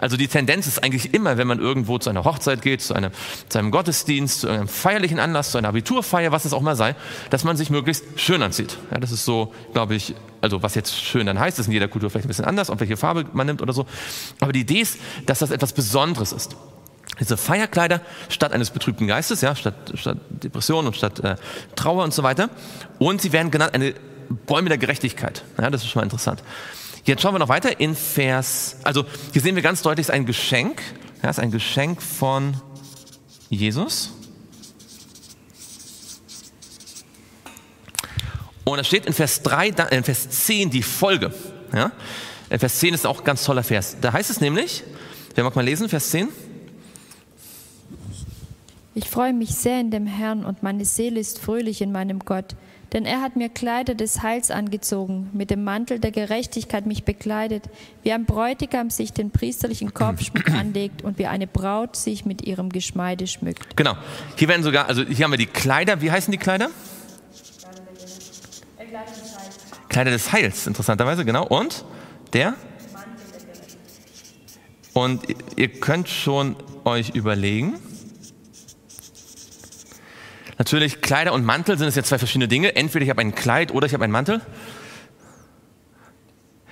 Also die Tendenz ist eigentlich immer, wenn man irgendwo zu einer Hochzeit geht, zu, einer, zu einem Gottesdienst, zu einem feierlichen Anlass, zu einer Abiturfeier, was es auch mal sei, dass man sich möglichst schön anzieht. Ja, das ist so, glaube ich, also was jetzt schön dann heißt, ist in jeder Kultur vielleicht ein bisschen anders, ob welche Farbe man nimmt oder so. Aber die Idee ist, dass das etwas Besonderes ist. Diese Feierkleider statt eines betrübten Geistes, ja, statt, statt Depression und statt äh, Trauer und so weiter. Und sie werden genannt eine Bäume der Gerechtigkeit. Ja, das ist schon mal interessant. Jetzt schauen wir noch weiter in Vers, also hier sehen wir ganz deutlich, es ist ein Geschenk. Ja, es ist ein Geschenk von Jesus. Und da steht in Vers 3, in Vers 10 die Folge. Ja? Vers 10 ist auch ein ganz toller Vers. Da heißt es nämlich, wer mag mal lesen, Vers 10? Ich freue mich sehr in dem Herrn und meine Seele ist fröhlich in meinem Gott. Denn er hat mir Kleider des Heils angezogen, mit dem Mantel der Gerechtigkeit mich bekleidet, wie ein Bräutigam sich den priesterlichen Kopfschmuck anlegt und wie eine Braut sich mit ihrem Geschmeide schmückt. Genau. Hier werden sogar, also hier haben wir die Kleider. Wie heißen die Kleider? Kleider des Heils, interessanterweise, genau. Und der? Und ihr könnt schon euch überlegen, Natürlich, Kleider und Mantel sind es ja zwei verschiedene Dinge. Entweder ich habe ein Kleid oder ich habe einen Mantel.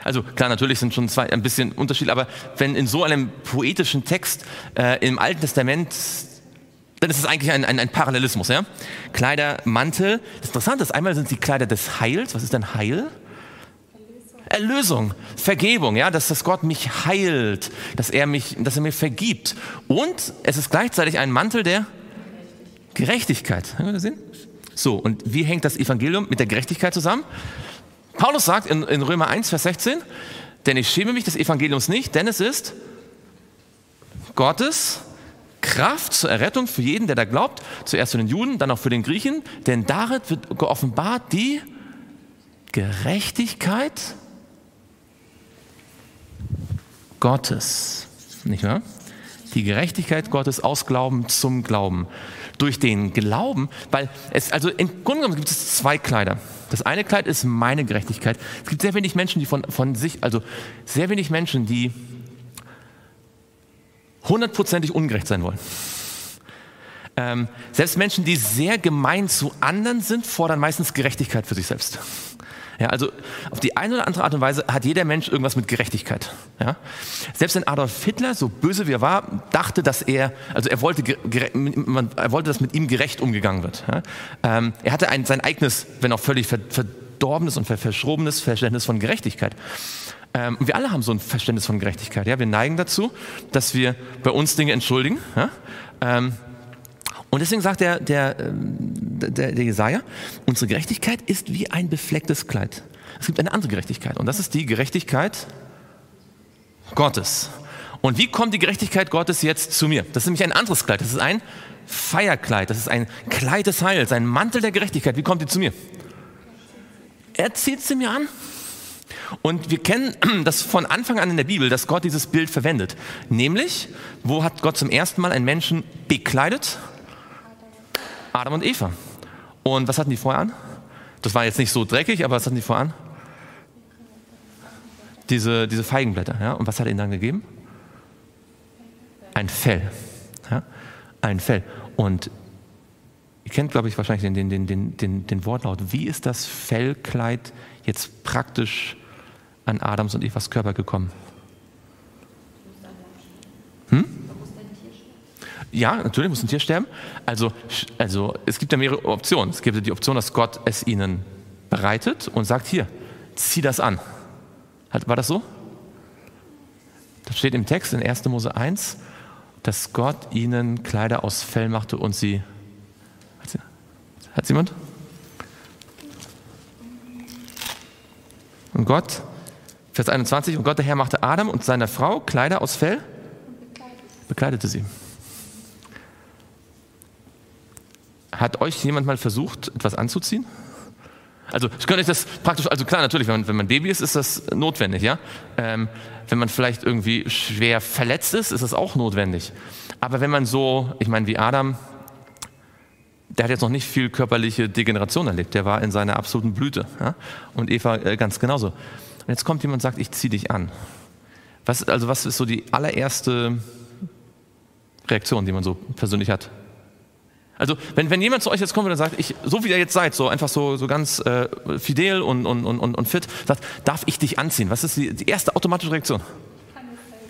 Also klar, natürlich sind schon zwei ein bisschen Unterschied, aber wenn in so einem poetischen Text äh, im Alten Testament, dann ist es eigentlich ein, ein, ein Parallelismus. Ja? Kleider, Mantel. Das Interessante ist, einmal sind die Kleider des Heils. Was ist denn Heil? Erlösung, Vergebung, ja, dass das Gott mich heilt, dass er mich, dass er mir vergibt. Und es ist gleichzeitig ein Mantel der Gerechtigkeit. Haben wir das sehen? So, und wie hängt das Evangelium mit der Gerechtigkeit zusammen? Paulus sagt in, in Römer 1, Vers 16, denn ich schäme mich des Evangeliums nicht, denn es ist Gottes Kraft zur Errettung für jeden, der da glaubt, zuerst für den Juden, dann auch für den Griechen, denn darin wird geoffenbart die Gerechtigkeit Gottes. Nicht wahr? Die Gerechtigkeit Gottes aus Glauben zum Glauben durch den Glauben, weil es, also im Grunde genommen gibt es zwei Kleider. Das eine Kleid ist meine Gerechtigkeit. Es gibt sehr wenig Menschen, die von, von sich, also sehr wenig Menschen, die hundertprozentig ungerecht sein wollen. Ähm, selbst Menschen, die sehr gemein zu anderen sind, fordern meistens Gerechtigkeit für sich selbst. Ja, also auf die eine oder andere Art und Weise hat jeder Mensch irgendwas mit Gerechtigkeit. Ja? Selbst wenn Adolf Hitler, so böse wie er war, dachte, dass er, also er wollte, man, er wollte, dass mit ihm gerecht umgegangen wird. Ja? Ähm, er hatte ein, sein eigenes, wenn auch völlig verdorbenes und verschrobenes Verständnis von Gerechtigkeit. Ähm, wir alle haben so ein Verständnis von Gerechtigkeit. Ja? Wir neigen dazu, dass wir bei uns Dinge entschuldigen. Ja? Ähm, und deswegen sagt der, der, ähm, der, der Jesaja, unsere Gerechtigkeit ist wie ein beflecktes Kleid. Es gibt eine andere Gerechtigkeit und das ist die Gerechtigkeit Gottes. Und wie kommt die Gerechtigkeit Gottes jetzt zu mir? Das ist nämlich ein anderes Kleid. Das ist ein Feierkleid. Das ist ein Kleid des Heils, ein Mantel der Gerechtigkeit. Wie kommt die zu mir? Er zieht sie mir an. Und wir kennen das von Anfang an in der Bibel, dass Gott dieses Bild verwendet. Nämlich, wo hat Gott zum ersten Mal einen Menschen bekleidet? Adam und Eva. Und was hatten die vorher an? Das war jetzt nicht so dreckig, aber was hatten die vorher an? Diese, diese Feigenblätter. Ja? Und was hat er ihnen dann gegeben? Ein Fell. Ja? Ein Fell. Und ihr kennt, glaube ich, wahrscheinlich den, den, den, den, den Wortlaut. Wie ist das Fellkleid jetzt praktisch an Adams und Evas Körper gekommen? Ja, natürlich muss ein Tier sterben. Also, also es gibt ja mehrere Optionen. Es gibt die Option, dass Gott es ihnen bereitet und sagt, hier, zieh das an. War das so? Das steht im Text in 1. Mose 1, dass Gott ihnen Kleider aus Fell machte und sie. Hat jemand? Und Gott, Vers 21, und Gott der Herr machte Adam und seiner Frau Kleider aus Fell, bekleidete sie. Hat euch jemand mal versucht, etwas anzuziehen? Also ich könnte euch das praktisch, also klar, natürlich, wenn man, wenn man Baby ist, ist das notwendig, ja. Ähm, wenn man vielleicht irgendwie schwer verletzt ist, ist das auch notwendig. Aber wenn man so, ich meine, wie Adam, der hat jetzt noch nicht viel körperliche Degeneration erlebt, der war in seiner absoluten Blüte. Ja? Und Eva äh, ganz genauso. Und jetzt kommt jemand und sagt, ich ziehe dich an. Was, also was ist so die allererste Reaktion, die man so persönlich hat? Also wenn, wenn jemand zu euch jetzt kommt und sagt, ich, so wie ihr jetzt seid, so einfach so, so ganz äh, fidel und, und, und, und fit, sagt, darf ich dich anziehen? Was ist die, die erste automatische Reaktion?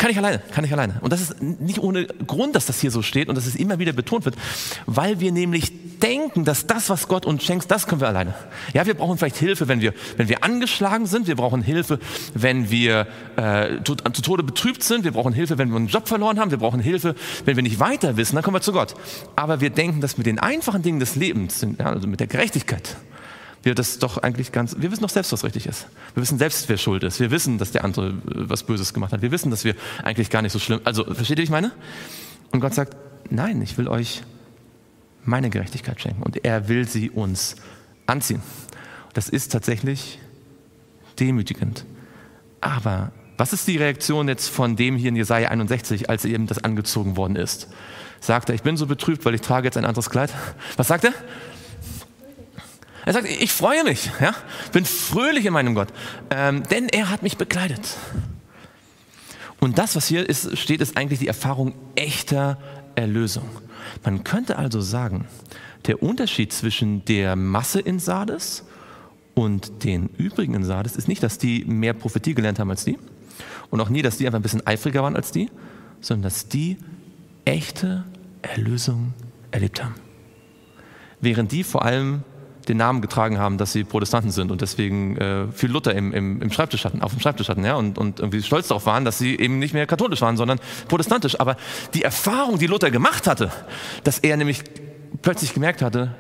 Kann ich alleine, kann ich alleine. Und das ist nicht ohne Grund, dass das hier so steht und dass es immer wieder betont wird, weil wir nämlich denken, dass das, was Gott uns schenkt, das können wir alleine. Ja, wir brauchen vielleicht Hilfe, wenn wir, wenn wir angeschlagen sind. Wir brauchen Hilfe, wenn wir äh, zu, zu Tode betrübt sind. Wir brauchen Hilfe, wenn wir einen Job verloren haben. Wir brauchen Hilfe, wenn wir nicht weiter wissen. Dann kommen wir zu Gott. Aber wir denken, dass mit den einfachen Dingen des Lebens, ja, also mit der Gerechtigkeit, wir das doch eigentlich ganz, wir wissen doch selbst, was richtig ist. Wir wissen selbst, wer schuld ist. Wir wissen, dass der andere äh, was Böses gemacht hat. Wir wissen, dass wir eigentlich gar nicht so schlimm, also versteht ihr, wie ich meine? Und Gott sagt, nein, ich will euch meine Gerechtigkeit schenken und er will sie uns anziehen. Das ist tatsächlich demütigend. Aber was ist die Reaktion jetzt von dem hier in Jesaja 61, als eben das angezogen worden ist? Sagt er, ich bin so betrübt, weil ich trage jetzt ein anderes Kleid? Was sagt er? Er sagt, ich freue mich, ja, bin fröhlich in meinem Gott, ähm, denn er hat mich bekleidet. Und das, was hier ist, steht, ist eigentlich die Erfahrung echter Erlösung. Man könnte also sagen, der Unterschied zwischen der Masse in Sardes und den übrigen in Sardes ist nicht, dass die mehr Prophetie gelernt haben als die und auch nie, dass die einfach ein bisschen eifriger waren als die, sondern dass die echte Erlösung erlebt haben. Während die vor allem den Namen getragen haben, dass sie Protestanten sind und deswegen äh, viel Luther im, im, im, Schreibtisch hatten, auf dem Schreibtisch hatten, ja, und, und irgendwie stolz darauf waren, dass sie eben nicht mehr katholisch waren, sondern protestantisch. Aber die Erfahrung, die Luther gemacht hatte, dass er nämlich plötzlich gemerkt hatte,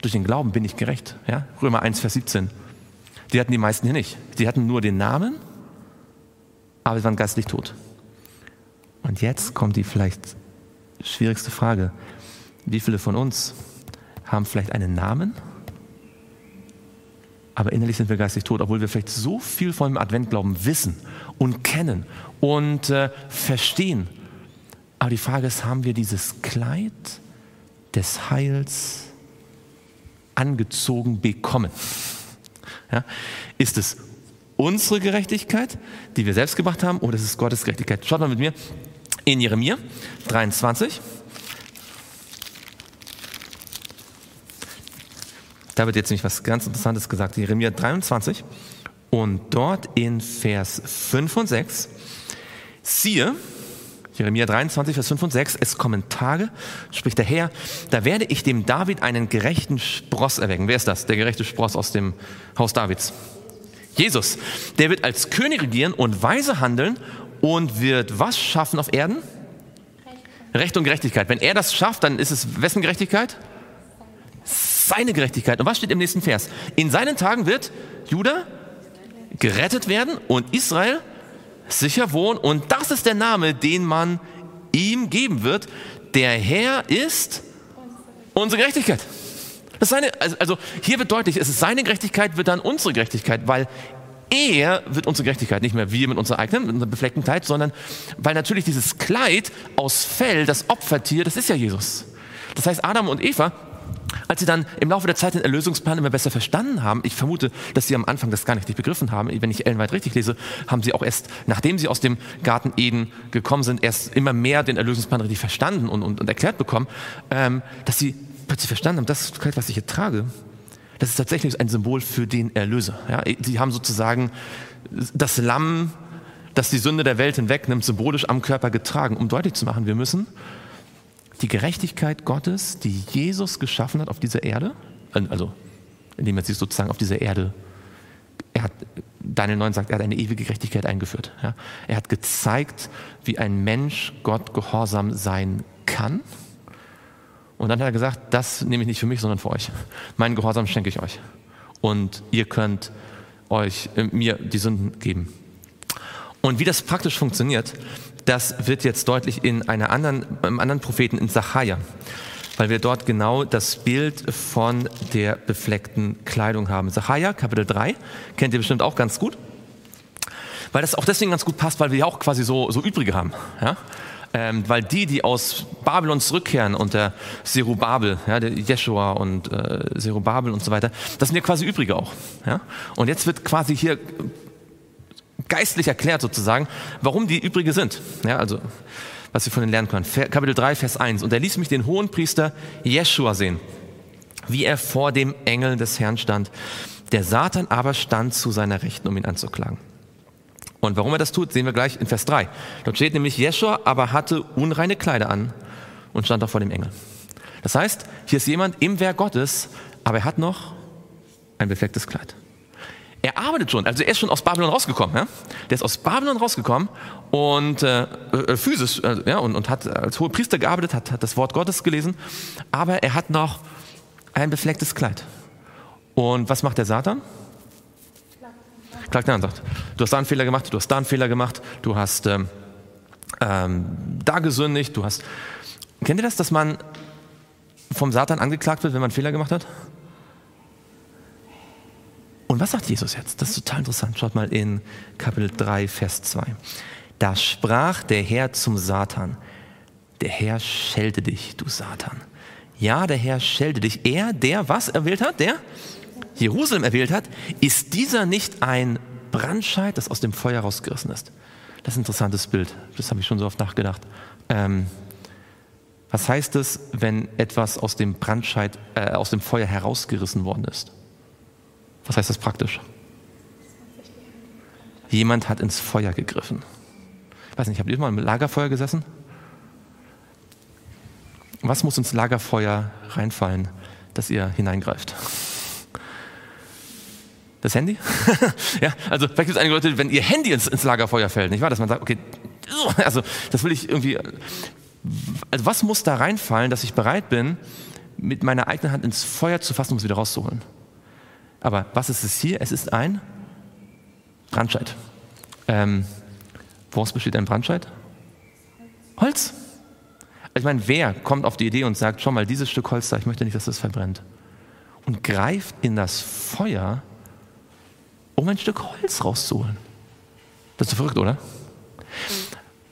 durch den Glauben bin ich gerecht, ja, Römer 1, Vers 17. Die hatten die meisten hier nicht. Die hatten nur den Namen, aber sie waren geistlich tot. Und jetzt kommt die vielleicht schwierigste Frage. Wie viele von uns haben vielleicht einen Namen? Aber innerlich sind wir geistig tot, obwohl wir vielleicht so viel von dem Adventglauben wissen und kennen und äh, verstehen. Aber die Frage ist, haben wir dieses Kleid des Heils angezogen bekommen? Ja? Ist es unsere Gerechtigkeit, die wir selbst gemacht haben, oder ist es Gottes Gerechtigkeit? Schaut mal mit mir in Jeremia 23. Da wird jetzt nämlich was ganz Interessantes gesagt. Jeremia 23 und dort in Vers 5 und 6. Siehe, Jeremia 23, Vers 5 und 6, es kommen Tage, spricht der Herr, da werde ich dem David einen gerechten Spross erwecken. Wer ist das? Der gerechte Spross aus dem Haus Davids. Jesus. Der wird als König regieren und weise handeln und wird was schaffen auf Erden? Recht und Gerechtigkeit. Wenn er das schafft, dann ist es wessen Gerechtigkeit? Seine Gerechtigkeit. Und was steht im nächsten Vers? In seinen Tagen wird Judah gerettet werden und Israel sicher wohnen. Und das ist der Name, den man ihm geben wird. Der Herr ist unsere Gerechtigkeit. Das seine, also, also hier wird deutlich, es ist seine Gerechtigkeit, wird dann unsere Gerechtigkeit, weil er wird unsere Gerechtigkeit, nicht mehr wir mit unserer eigenen, mit unserem befleckten Kleid, sondern weil natürlich dieses Kleid aus Fell, das Opfertier, das ist ja Jesus. Das heißt, Adam und Eva als sie dann im Laufe der Zeit den Erlösungsplan immer besser verstanden haben, ich vermute, dass sie am Anfang das gar nicht begriffen haben, wenn ich Ellen White richtig lese, haben sie auch erst, nachdem sie aus dem Garten Eden gekommen sind, erst immer mehr den Erlösungsplan richtig verstanden und, und, und erklärt bekommen, ähm, dass sie plötzlich verstanden haben, das Kleid, was ich hier trage, das ist tatsächlich ein Symbol für den Erlöser. Ja? Sie haben sozusagen das Lamm, das die Sünde der Welt hinwegnimmt, symbolisch am Körper getragen, um deutlich zu machen, wir müssen die Gerechtigkeit Gottes, die Jesus geschaffen hat auf dieser Erde, also indem er sich sozusagen auf dieser Erde, er hat, Daniel 9 sagt, er hat eine ewige Gerechtigkeit eingeführt. Ja. Er hat gezeigt, wie ein Mensch Gott gehorsam sein kann. Und dann hat er gesagt, das nehme ich nicht für mich, sondern für euch. Meinen Gehorsam schenke ich euch. Und ihr könnt euch äh, mir die Sünden geben. Und wie das praktisch funktioniert, das wird jetzt deutlich in einer anderen, einem anderen Propheten, in Sacharja, weil wir dort genau das Bild von der befleckten Kleidung haben. Sacharja, Kapitel 3, kennt ihr bestimmt auch ganz gut, weil das auch deswegen ganz gut passt, weil wir ja auch quasi so, so Übrige haben. Ja? Ähm, weil die, die aus Babylon zurückkehren unter Zerubabel, ja, der Jeshua und äh, Zerubabel und so weiter, das sind ja quasi Übrige auch. Ja? Und jetzt wird quasi hier geistlich erklärt sozusagen, warum die übrige sind. Ja, also, was wir von den lernen können. Kapitel 3, Vers 1. Und er ließ mich den hohen Priester Jeschua sehen, wie er vor dem Engel des Herrn stand. Der Satan aber stand zu seiner Rechten, um ihn anzuklagen. Und warum er das tut, sehen wir gleich in Vers 3. Dort steht nämlich, Jeschua aber hatte unreine Kleider an und stand auch vor dem Engel. Das heißt, hier ist jemand im Werk Gottes, aber er hat noch ein beflecktes Kleid. Er arbeitet schon, also er ist schon aus Babylon rausgekommen. Ja? Der ist aus Babylon rausgekommen und äh, äh physisch äh, ja, und, und hat als hoher Priester gearbeitet, hat, hat das Wort Gottes gelesen, aber er hat noch ein beflecktes Kleid. Und was macht der Satan? Klagt an, sagt, du hast da einen Fehler gemacht, du hast da einen Fehler gemacht, du hast ähm, ähm, da gesündigt, du hast. Kennt ihr das, dass man vom Satan angeklagt wird, wenn man einen Fehler gemacht hat? Und was sagt Jesus jetzt? Das ist total interessant. Schaut mal in Kapitel 3, Vers 2. Da sprach der Herr zum Satan, der Herr schelte dich, du Satan. Ja, der Herr schelte dich. Er, der was erwählt hat? Der Jerusalem erwählt hat, ist dieser nicht ein Brandscheid, das aus dem Feuer rausgerissen ist? Das ist ein interessantes Bild. Das habe ich schon so oft nachgedacht. Ähm, was heißt es, wenn etwas aus dem Brandscheid, äh, aus dem Feuer herausgerissen worden ist? Was heißt das praktisch? Jemand hat ins Feuer gegriffen. Ich weiß nicht, habt ihr mal im Lagerfeuer gesessen? Was muss ins Lagerfeuer reinfallen, dass ihr hineingreift? Das Handy? ja, also vielleicht gibt es einige Leute, wenn ihr Handy ins, ins Lagerfeuer fällt, nicht wahr? Dass man sagt, okay, also das will ich irgendwie. Also was muss da reinfallen, dass ich bereit bin, mit meiner eigenen Hand ins Feuer zu fassen, um es wieder rauszuholen? Aber was ist es hier? Es ist ein Brandscheid. Ähm, woraus besteht ein Brandscheid? Holz. Also ich meine, wer kommt auf die Idee und sagt, schau mal, dieses Stück Holz da, ich möchte nicht, dass das verbrennt. Und greift in das Feuer, um ein Stück Holz rauszuholen. Das ist verrückt, oder?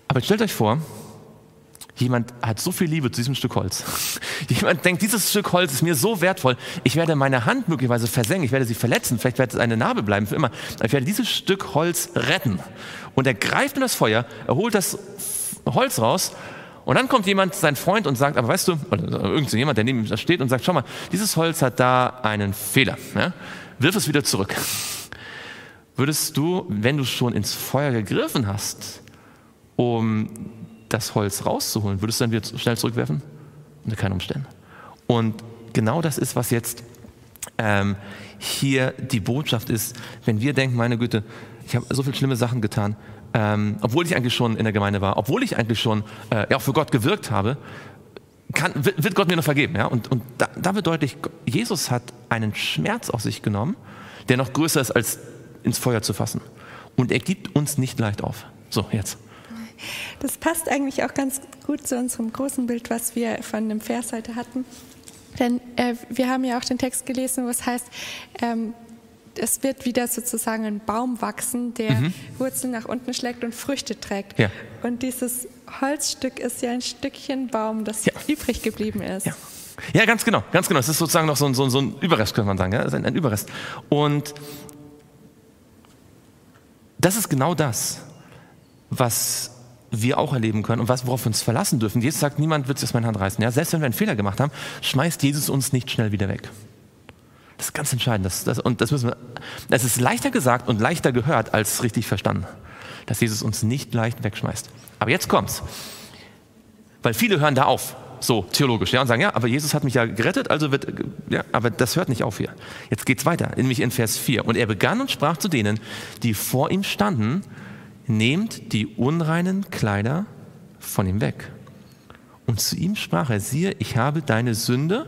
Aber stellt euch vor, Jemand hat so viel Liebe zu diesem Stück Holz. Jemand denkt, dieses Stück Holz ist mir so wertvoll, ich werde meine Hand möglicherweise versengen, ich werde sie verletzen, vielleicht wird es eine Narbe bleiben für immer. Ich werde dieses Stück Holz retten. Und er greift in das Feuer, er holt das Holz raus und dann kommt jemand, sein Freund, und sagt, aber weißt du, oder irgendjemand, der neben ihm steht und sagt, schau mal, dieses Holz hat da einen Fehler. Ja? Wirf es wieder zurück. Würdest du, wenn du schon ins Feuer gegriffen hast, um das Holz rauszuholen, würdest du dann wieder schnell zurückwerfen? Unter keinen Umständen. Und genau das ist, was jetzt ähm, hier die Botschaft ist, wenn wir denken, meine Güte, ich habe so viele schlimme Sachen getan, ähm, obwohl ich eigentlich schon in der Gemeinde war, obwohl ich eigentlich schon äh, ja, auch für Gott gewirkt habe, kann, wird Gott mir noch vergeben. Ja? Und, und da, da wird deutlich, Jesus hat einen Schmerz auf sich genommen, der noch größer ist, als ins Feuer zu fassen. Und er gibt uns nicht leicht auf. So, jetzt. Das passt eigentlich auch ganz gut zu unserem großen Bild, was wir von dem Vers heute hatten. Denn äh, wir haben ja auch den Text gelesen, wo es heißt, ähm, es wird wieder sozusagen ein Baum wachsen, der mhm. Wurzeln nach unten schlägt und Früchte trägt. Ja. Und dieses Holzstück ist ja ein Stückchen Baum, das ja. übrig geblieben ist. Ja. ja. ganz genau, ganz genau. Es ist sozusagen noch so ein, so so ein Überrest, könnte man sagen. Ja? Ein, ein Überrest. Und das ist genau das, was wir auch erleben können und was, worauf wir uns verlassen dürfen. Jesus sagt, niemand wird sich aus meiner Hand reißen. Ja, selbst wenn wir einen Fehler gemacht haben, schmeißt Jesus uns nicht schnell wieder weg. Das ist ganz entscheidend. Das, das, und das müssen wir, es ist leichter gesagt und leichter gehört als richtig verstanden, dass Jesus uns nicht leicht wegschmeißt. Aber jetzt kommt's. Weil viele hören da auf, so theologisch, ja, und sagen, ja, aber Jesus hat mich ja gerettet, also wird, ja, aber das hört nicht auf hier. Jetzt geht's weiter, nämlich in Vers 4. Und er begann und sprach zu denen, die vor ihm standen nehmt die unreinen Kleider von ihm weg. Und zu ihm sprach er, siehe, ich habe deine Sünde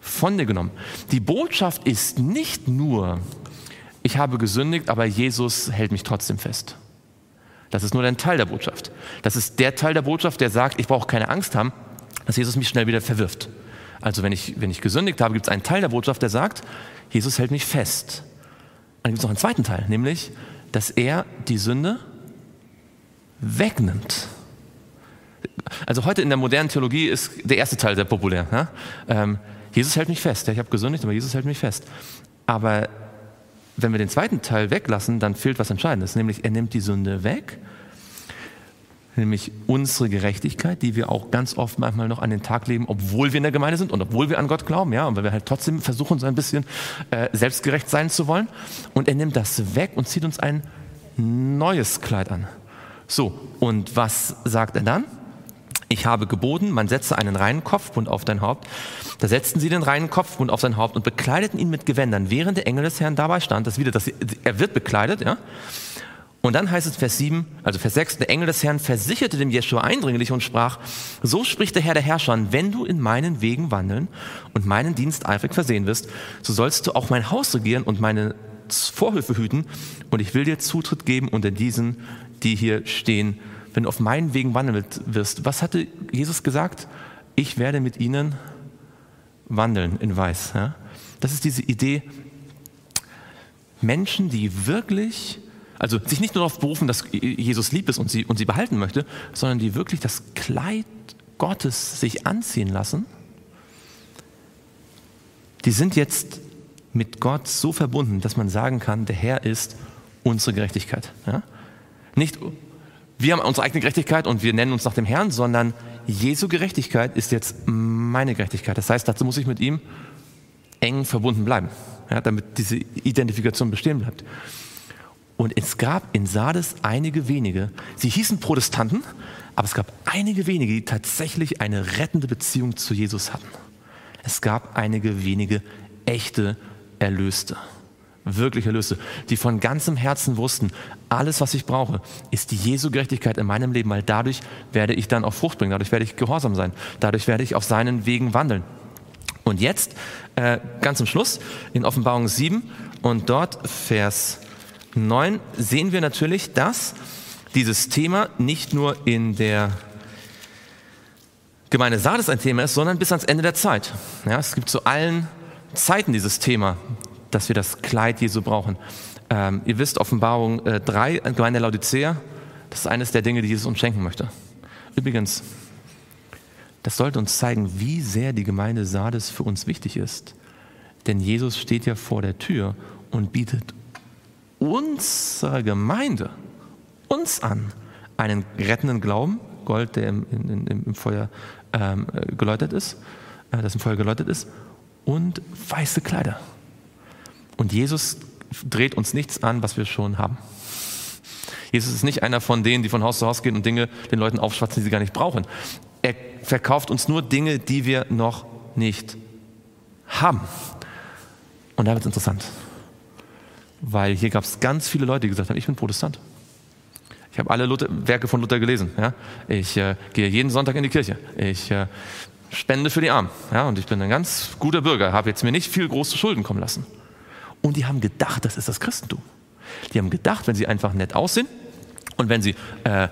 von dir genommen. Die Botschaft ist nicht nur, ich habe gesündigt, aber Jesus hält mich trotzdem fest. Das ist nur ein Teil der Botschaft. Das ist der Teil der Botschaft, der sagt, ich brauche keine Angst haben, dass Jesus mich schnell wieder verwirft. Also wenn ich, wenn ich gesündigt habe, gibt es einen Teil der Botschaft, der sagt, Jesus hält mich fest. Dann gibt es noch einen zweiten Teil, nämlich dass er die Sünde wegnimmt. Also heute in der modernen Theologie ist der erste Teil sehr populär. Ja? Ähm, Jesus hält mich fest. Ja, ich habe gesündigt, aber Jesus hält mich fest. Aber wenn wir den zweiten Teil weglassen, dann fehlt was Entscheidendes, nämlich er nimmt die Sünde weg nämlich unsere Gerechtigkeit, die wir auch ganz oft manchmal noch an den Tag leben, obwohl wir in der Gemeinde sind und obwohl wir an Gott glauben, ja, und weil wir halt trotzdem versuchen, so ein bisschen äh, selbstgerecht sein zu wollen. Und er nimmt das weg und zieht uns ein neues Kleid an. So, und was sagt er dann? Ich habe geboten, man setze einen reinen Kopfbund auf dein Haupt. Da setzten sie den reinen Kopfbund auf sein Haupt und bekleideten ihn mit Gewändern, während der Engel des Herrn dabei stand. Das wieder, das, er wird bekleidet, ja. Und dann heißt es Vers 7, also Vers 6, der Engel des Herrn versicherte dem Jeschua eindringlich und sprach, so spricht der Herr der Herrscher, wenn du in meinen Wegen wandeln und meinen Dienst eifrig versehen wirst, so sollst du auch mein Haus regieren und meine Vorhöfe hüten und ich will dir Zutritt geben unter diesen, die hier stehen wenn du auf meinen Wegen wandeln wirst. Was hatte Jesus gesagt? Ich werde mit ihnen wandeln in Weiß. Ja? Das ist diese Idee, Menschen, die wirklich, also sich nicht nur darauf berufen, dass Jesus lieb ist und sie, und sie behalten möchte, sondern die wirklich das Kleid Gottes sich anziehen lassen, die sind jetzt mit Gott so verbunden, dass man sagen kann, der Herr ist unsere Gerechtigkeit. Ja? Nicht wir haben unsere eigene Gerechtigkeit und wir nennen uns nach dem Herrn, sondern Jesu Gerechtigkeit ist jetzt meine Gerechtigkeit. Das heißt, dazu muss ich mit ihm eng verbunden bleiben, ja, damit diese Identifikation bestehen bleibt. Und es gab in Sardes einige wenige, sie hießen Protestanten, aber es gab einige wenige, die tatsächlich eine rettende Beziehung zu Jesus hatten. Es gab einige wenige echte Erlöste wirklich Erlöste, die von ganzem Herzen wussten, alles, was ich brauche, ist die Jesu Gerechtigkeit in meinem Leben, weil dadurch werde ich dann auch Frucht bringen, dadurch werde ich gehorsam sein, dadurch werde ich auf seinen Wegen wandeln. Und jetzt, äh, ganz zum Schluss, in Offenbarung 7 und dort Vers 9 sehen wir natürlich, dass dieses Thema nicht nur in der Gemeinde Sardes ein Thema ist, sondern bis ans Ende der Zeit. Ja, es gibt zu allen Zeiten dieses Thema dass wir das Kleid Jesu brauchen. Ähm, ihr wisst, Offenbarung äh, 3, Gemeinde Laodicea, das ist eines der Dinge, die Jesus uns schenken möchte. Übrigens, das sollte uns zeigen, wie sehr die Gemeinde Sardes für uns wichtig ist. Denn Jesus steht ja vor der Tür und bietet unserer Gemeinde, uns an, einen rettenden Glauben, Gold, der im, in, im Feuer ähm, geläutert ist, äh, das im Feuer geläutert ist, und weiße Kleider. Und Jesus dreht uns nichts an, was wir schon haben. Jesus ist nicht einer von denen, die von Haus zu Haus gehen und Dinge den Leuten aufschwatzen, die sie gar nicht brauchen. Er verkauft uns nur Dinge, die wir noch nicht haben. Und da wird es interessant. Weil hier gab es ganz viele Leute, die gesagt haben, ich bin Protestant. Ich habe alle Luther, Werke von Luther gelesen. Ja? Ich äh, gehe jeden Sonntag in die Kirche. Ich äh, spende für die Armen. Ja? Und ich bin ein ganz guter Bürger, habe jetzt mir nicht viel große Schulden kommen lassen. Und die haben gedacht, das ist das Christentum. Die haben gedacht, wenn sie einfach nett aussehen und wenn sie äh,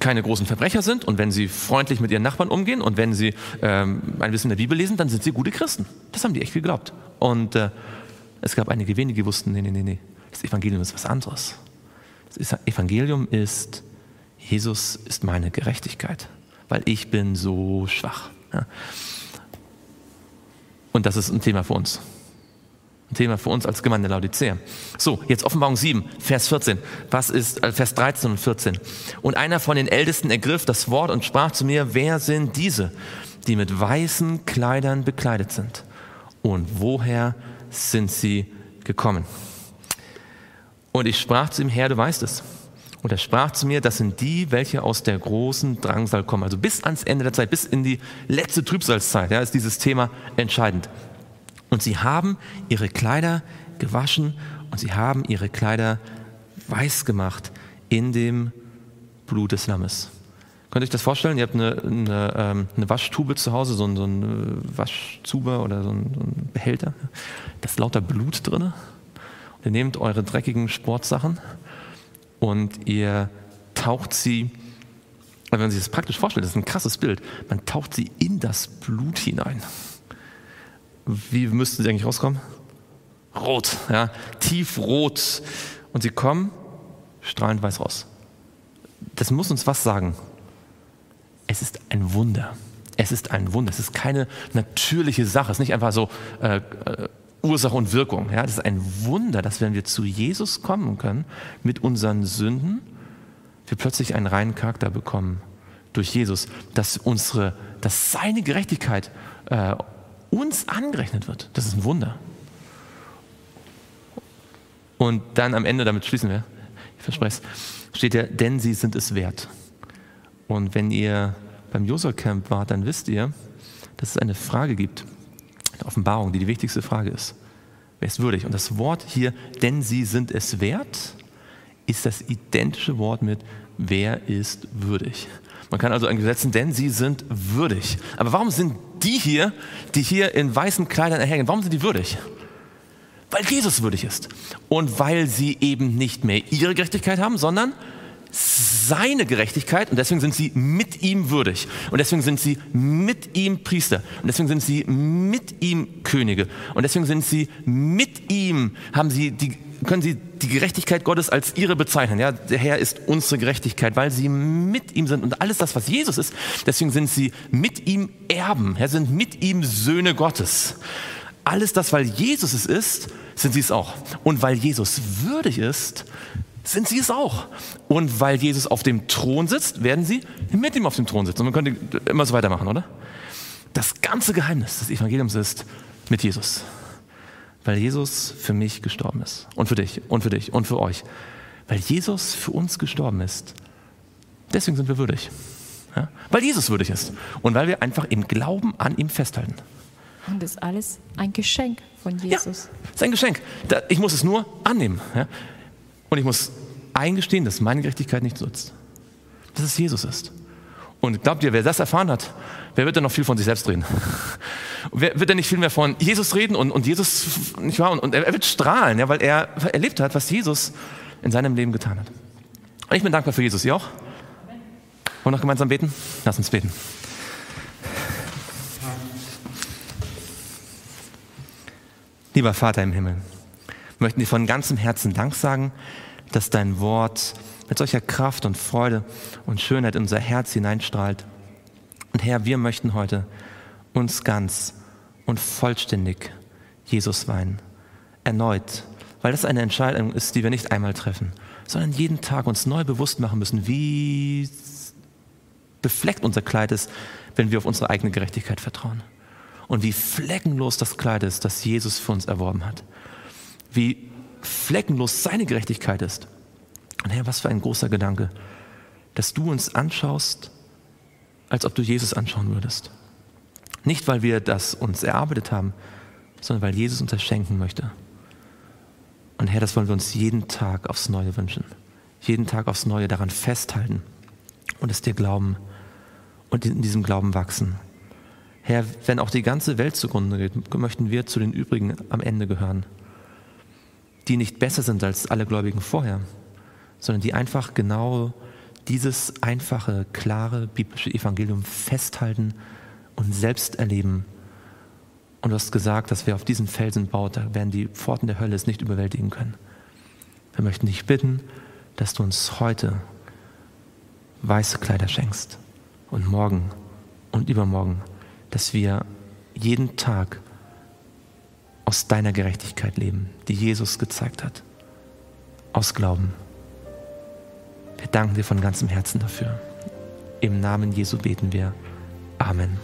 keine großen Verbrecher sind und wenn sie freundlich mit ihren Nachbarn umgehen und wenn sie ähm, ein bisschen der Bibel lesen, dann sind sie gute Christen. Das haben die echt geglaubt. Und äh, es gab einige wenige, die wussten, nee, nee, nee, nee, das Evangelium ist was anderes. Das Evangelium ist, Jesus ist meine Gerechtigkeit, weil ich bin so schwach. Ja. Und das ist ein Thema für uns. Ein Thema für uns als Gemeinde Laodicea. So, jetzt Offenbarung 7, Vers 14. Was ist, äh, Vers 13 und 14. Und einer von den Ältesten ergriff das Wort und sprach zu mir, wer sind diese, die mit weißen Kleidern bekleidet sind? Und woher sind sie gekommen? Und ich sprach zu ihm, Herr, du weißt es. Und er sprach zu mir, das sind die, welche aus der großen Drangsal kommen. Also bis ans Ende der Zeit, bis in die letzte Trübsalzeit, ja, ist dieses Thema entscheidend. Und sie haben ihre Kleider gewaschen und sie haben ihre Kleider weiß gemacht in dem Blut des Lammes. Könnt ihr euch das vorstellen? Ihr habt eine, eine, ähm, eine Waschtube zu Hause, so ein, so ein äh, Waschzuber oder so ein, so ein, Behälter. Da ist lauter Blut drin. Und ihr nehmt eure dreckigen Sportsachen und ihr taucht sie, wenn man sich das praktisch vorstellt, das ist ein krasses Bild, man taucht sie in das Blut hinein. Wie müssten sie eigentlich rauskommen? Rot, ja, tiefrot. Und sie kommen strahlend weiß raus. Das muss uns was sagen. Es ist ein Wunder. Es ist ein Wunder. Es ist keine natürliche Sache. Es ist nicht einfach so äh, äh, Ursache und Wirkung. Ja, das ist ein Wunder, dass wenn wir zu Jesus kommen können mit unseren Sünden, wir plötzlich einen reinen Charakter bekommen durch Jesus, dass unsere, dass seine Gerechtigkeit äh, uns angerechnet wird. Das ist ein Wunder. Und dann am Ende, damit schließen wir, ich verspreche es, steht ja, denn sie sind es wert. Und wenn ihr beim Josua Camp wart, dann wisst ihr, dass es eine Frage gibt, eine Offenbarung, die die wichtigste Frage ist. Wer ist würdig? Und das Wort hier, denn sie sind es wert, ist das identische Wort mit wer ist würdig. Man kann also eigentlich setzen, denn sie sind würdig. Aber warum sind die hier, die hier in weißen Kleidern erhängen, warum sind die würdig? Weil Jesus würdig ist. Und weil sie eben nicht mehr ihre Gerechtigkeit haben, sondern seine Gerechtigkeit und deswegen sind sie mit ihm würdig und deswegen sind sie mit ihm Priester und deswegen sind sie mit ihm Könige und deswegen sind sie mit ihm, haben sie die, können sie die Gerechtigkeit Gottes als ihre bezeichnen. Ja, der Herr ist unsere Gerechtigkeit, weil sie mit ihm sind und alles das, was Jesus ist, deswegen sind sie mit ihm Erben, ja, sind mit ihm Söhne Gottes. Alles das, weil Jesus es ist, sind sie es auch. Und weil Jesus würdig ist, sind sie es auch. Und weil Jesus auf dem Thron sitzt, werden sie mit ihm auf dem Thron sitzen. Und man könnte immer so weitermachen, oder? Das ganze Geheimnis des Evangeliums ist mit Jesus. Weil Jesus für mich gestorben ist. Und für dich, und für dich, und für euch. Weil Jesus für uns gestorben ist. Deswegen sind wir würdig. Ja? Weil Jesus würdig ist. Und weil wir einfach im Glauben an ihm festhalten. Und das ist alles ein Geschenk von Jesus. Ja, das ist ein Geschenk. Ich muss es nur annehmen. Ja? Und ich muss eingestehen, dass meine Gerechtigkeit nichts nutzt. Dass es Jesus ist. Und glaubt ihr, wer das erfahren hat, wer wird denn noch viel von sich selbst reden? wer wird denn nicht viel mehr von Jesus reden und, und Jesus, nicht wahr? Und, und er wird strahlen, ja, weil er erlebt hat, was Jesus in seinem Leben getan hat. Und ich bin dankbar für Jesus. Ihr auch? Wollen wir noch gemeinsam beten? Lass uns beten. Lieber Vater im Himmel, möchten dir von ganzem Herzen Dank sagen, dass dein Wort mit solcher Kraft und Freude und Schönheit in unser Herz hineinstrahlt. Und Herr, wir möchten heute uns ganz und vollständig Jesus weinen. Erneut, weil das eine Entscheidung ist, die wir nicht einmal treffen, sondern jeden Tag uns neu bewusst machen müssen, wie befleckt unser Kleid ist, wenn wir auf unsere eigene Gerechtigkeit vertrauen. Und wie fleckenlos das Kleid ist, das Jesus für uns erworben hat wie fleckenlos seine Gerechtigkeit ist. Und Herr, was für ein großer Gedanke, dass du uns anschaust, als ob du Jesus anschauen würdest. Nicht, weil wir das uns erarbeitet haben, sondern weil Jesus uns das schenken möchte. Und Herr, das wollen wir uns jeden Tag aufs Neue wünschen. Jeden Tag aufs Neue daran festhalten und es dir glauben und in diesem Glauben wachsen. Herr, wenn auch die ganze Welt zugrunde geht, möchten wir zu den übrigen am Ende gehören die nicht besser sind als alle Gläubigen vorher, sondern die einfach genau dieses einfache, klare biblische Evangelium festhalten und selbst erleben. Und du hast gesagt, dass wer auf diesen Felsen baut, da werden die Pforten der Hölle es nicht überwältigen können. Wir möchten dich bitten, dass du uns heute weiße Kleider schenkst und morgen und übermorgen, dass wir jeden Tag aus deiner Gerechtigkeit leben, die Jesus gezeigt hat. Aus Glauben. Wir danken dir von ganzem Herzen dafür. Im Namen Jesu beten wir. Amen.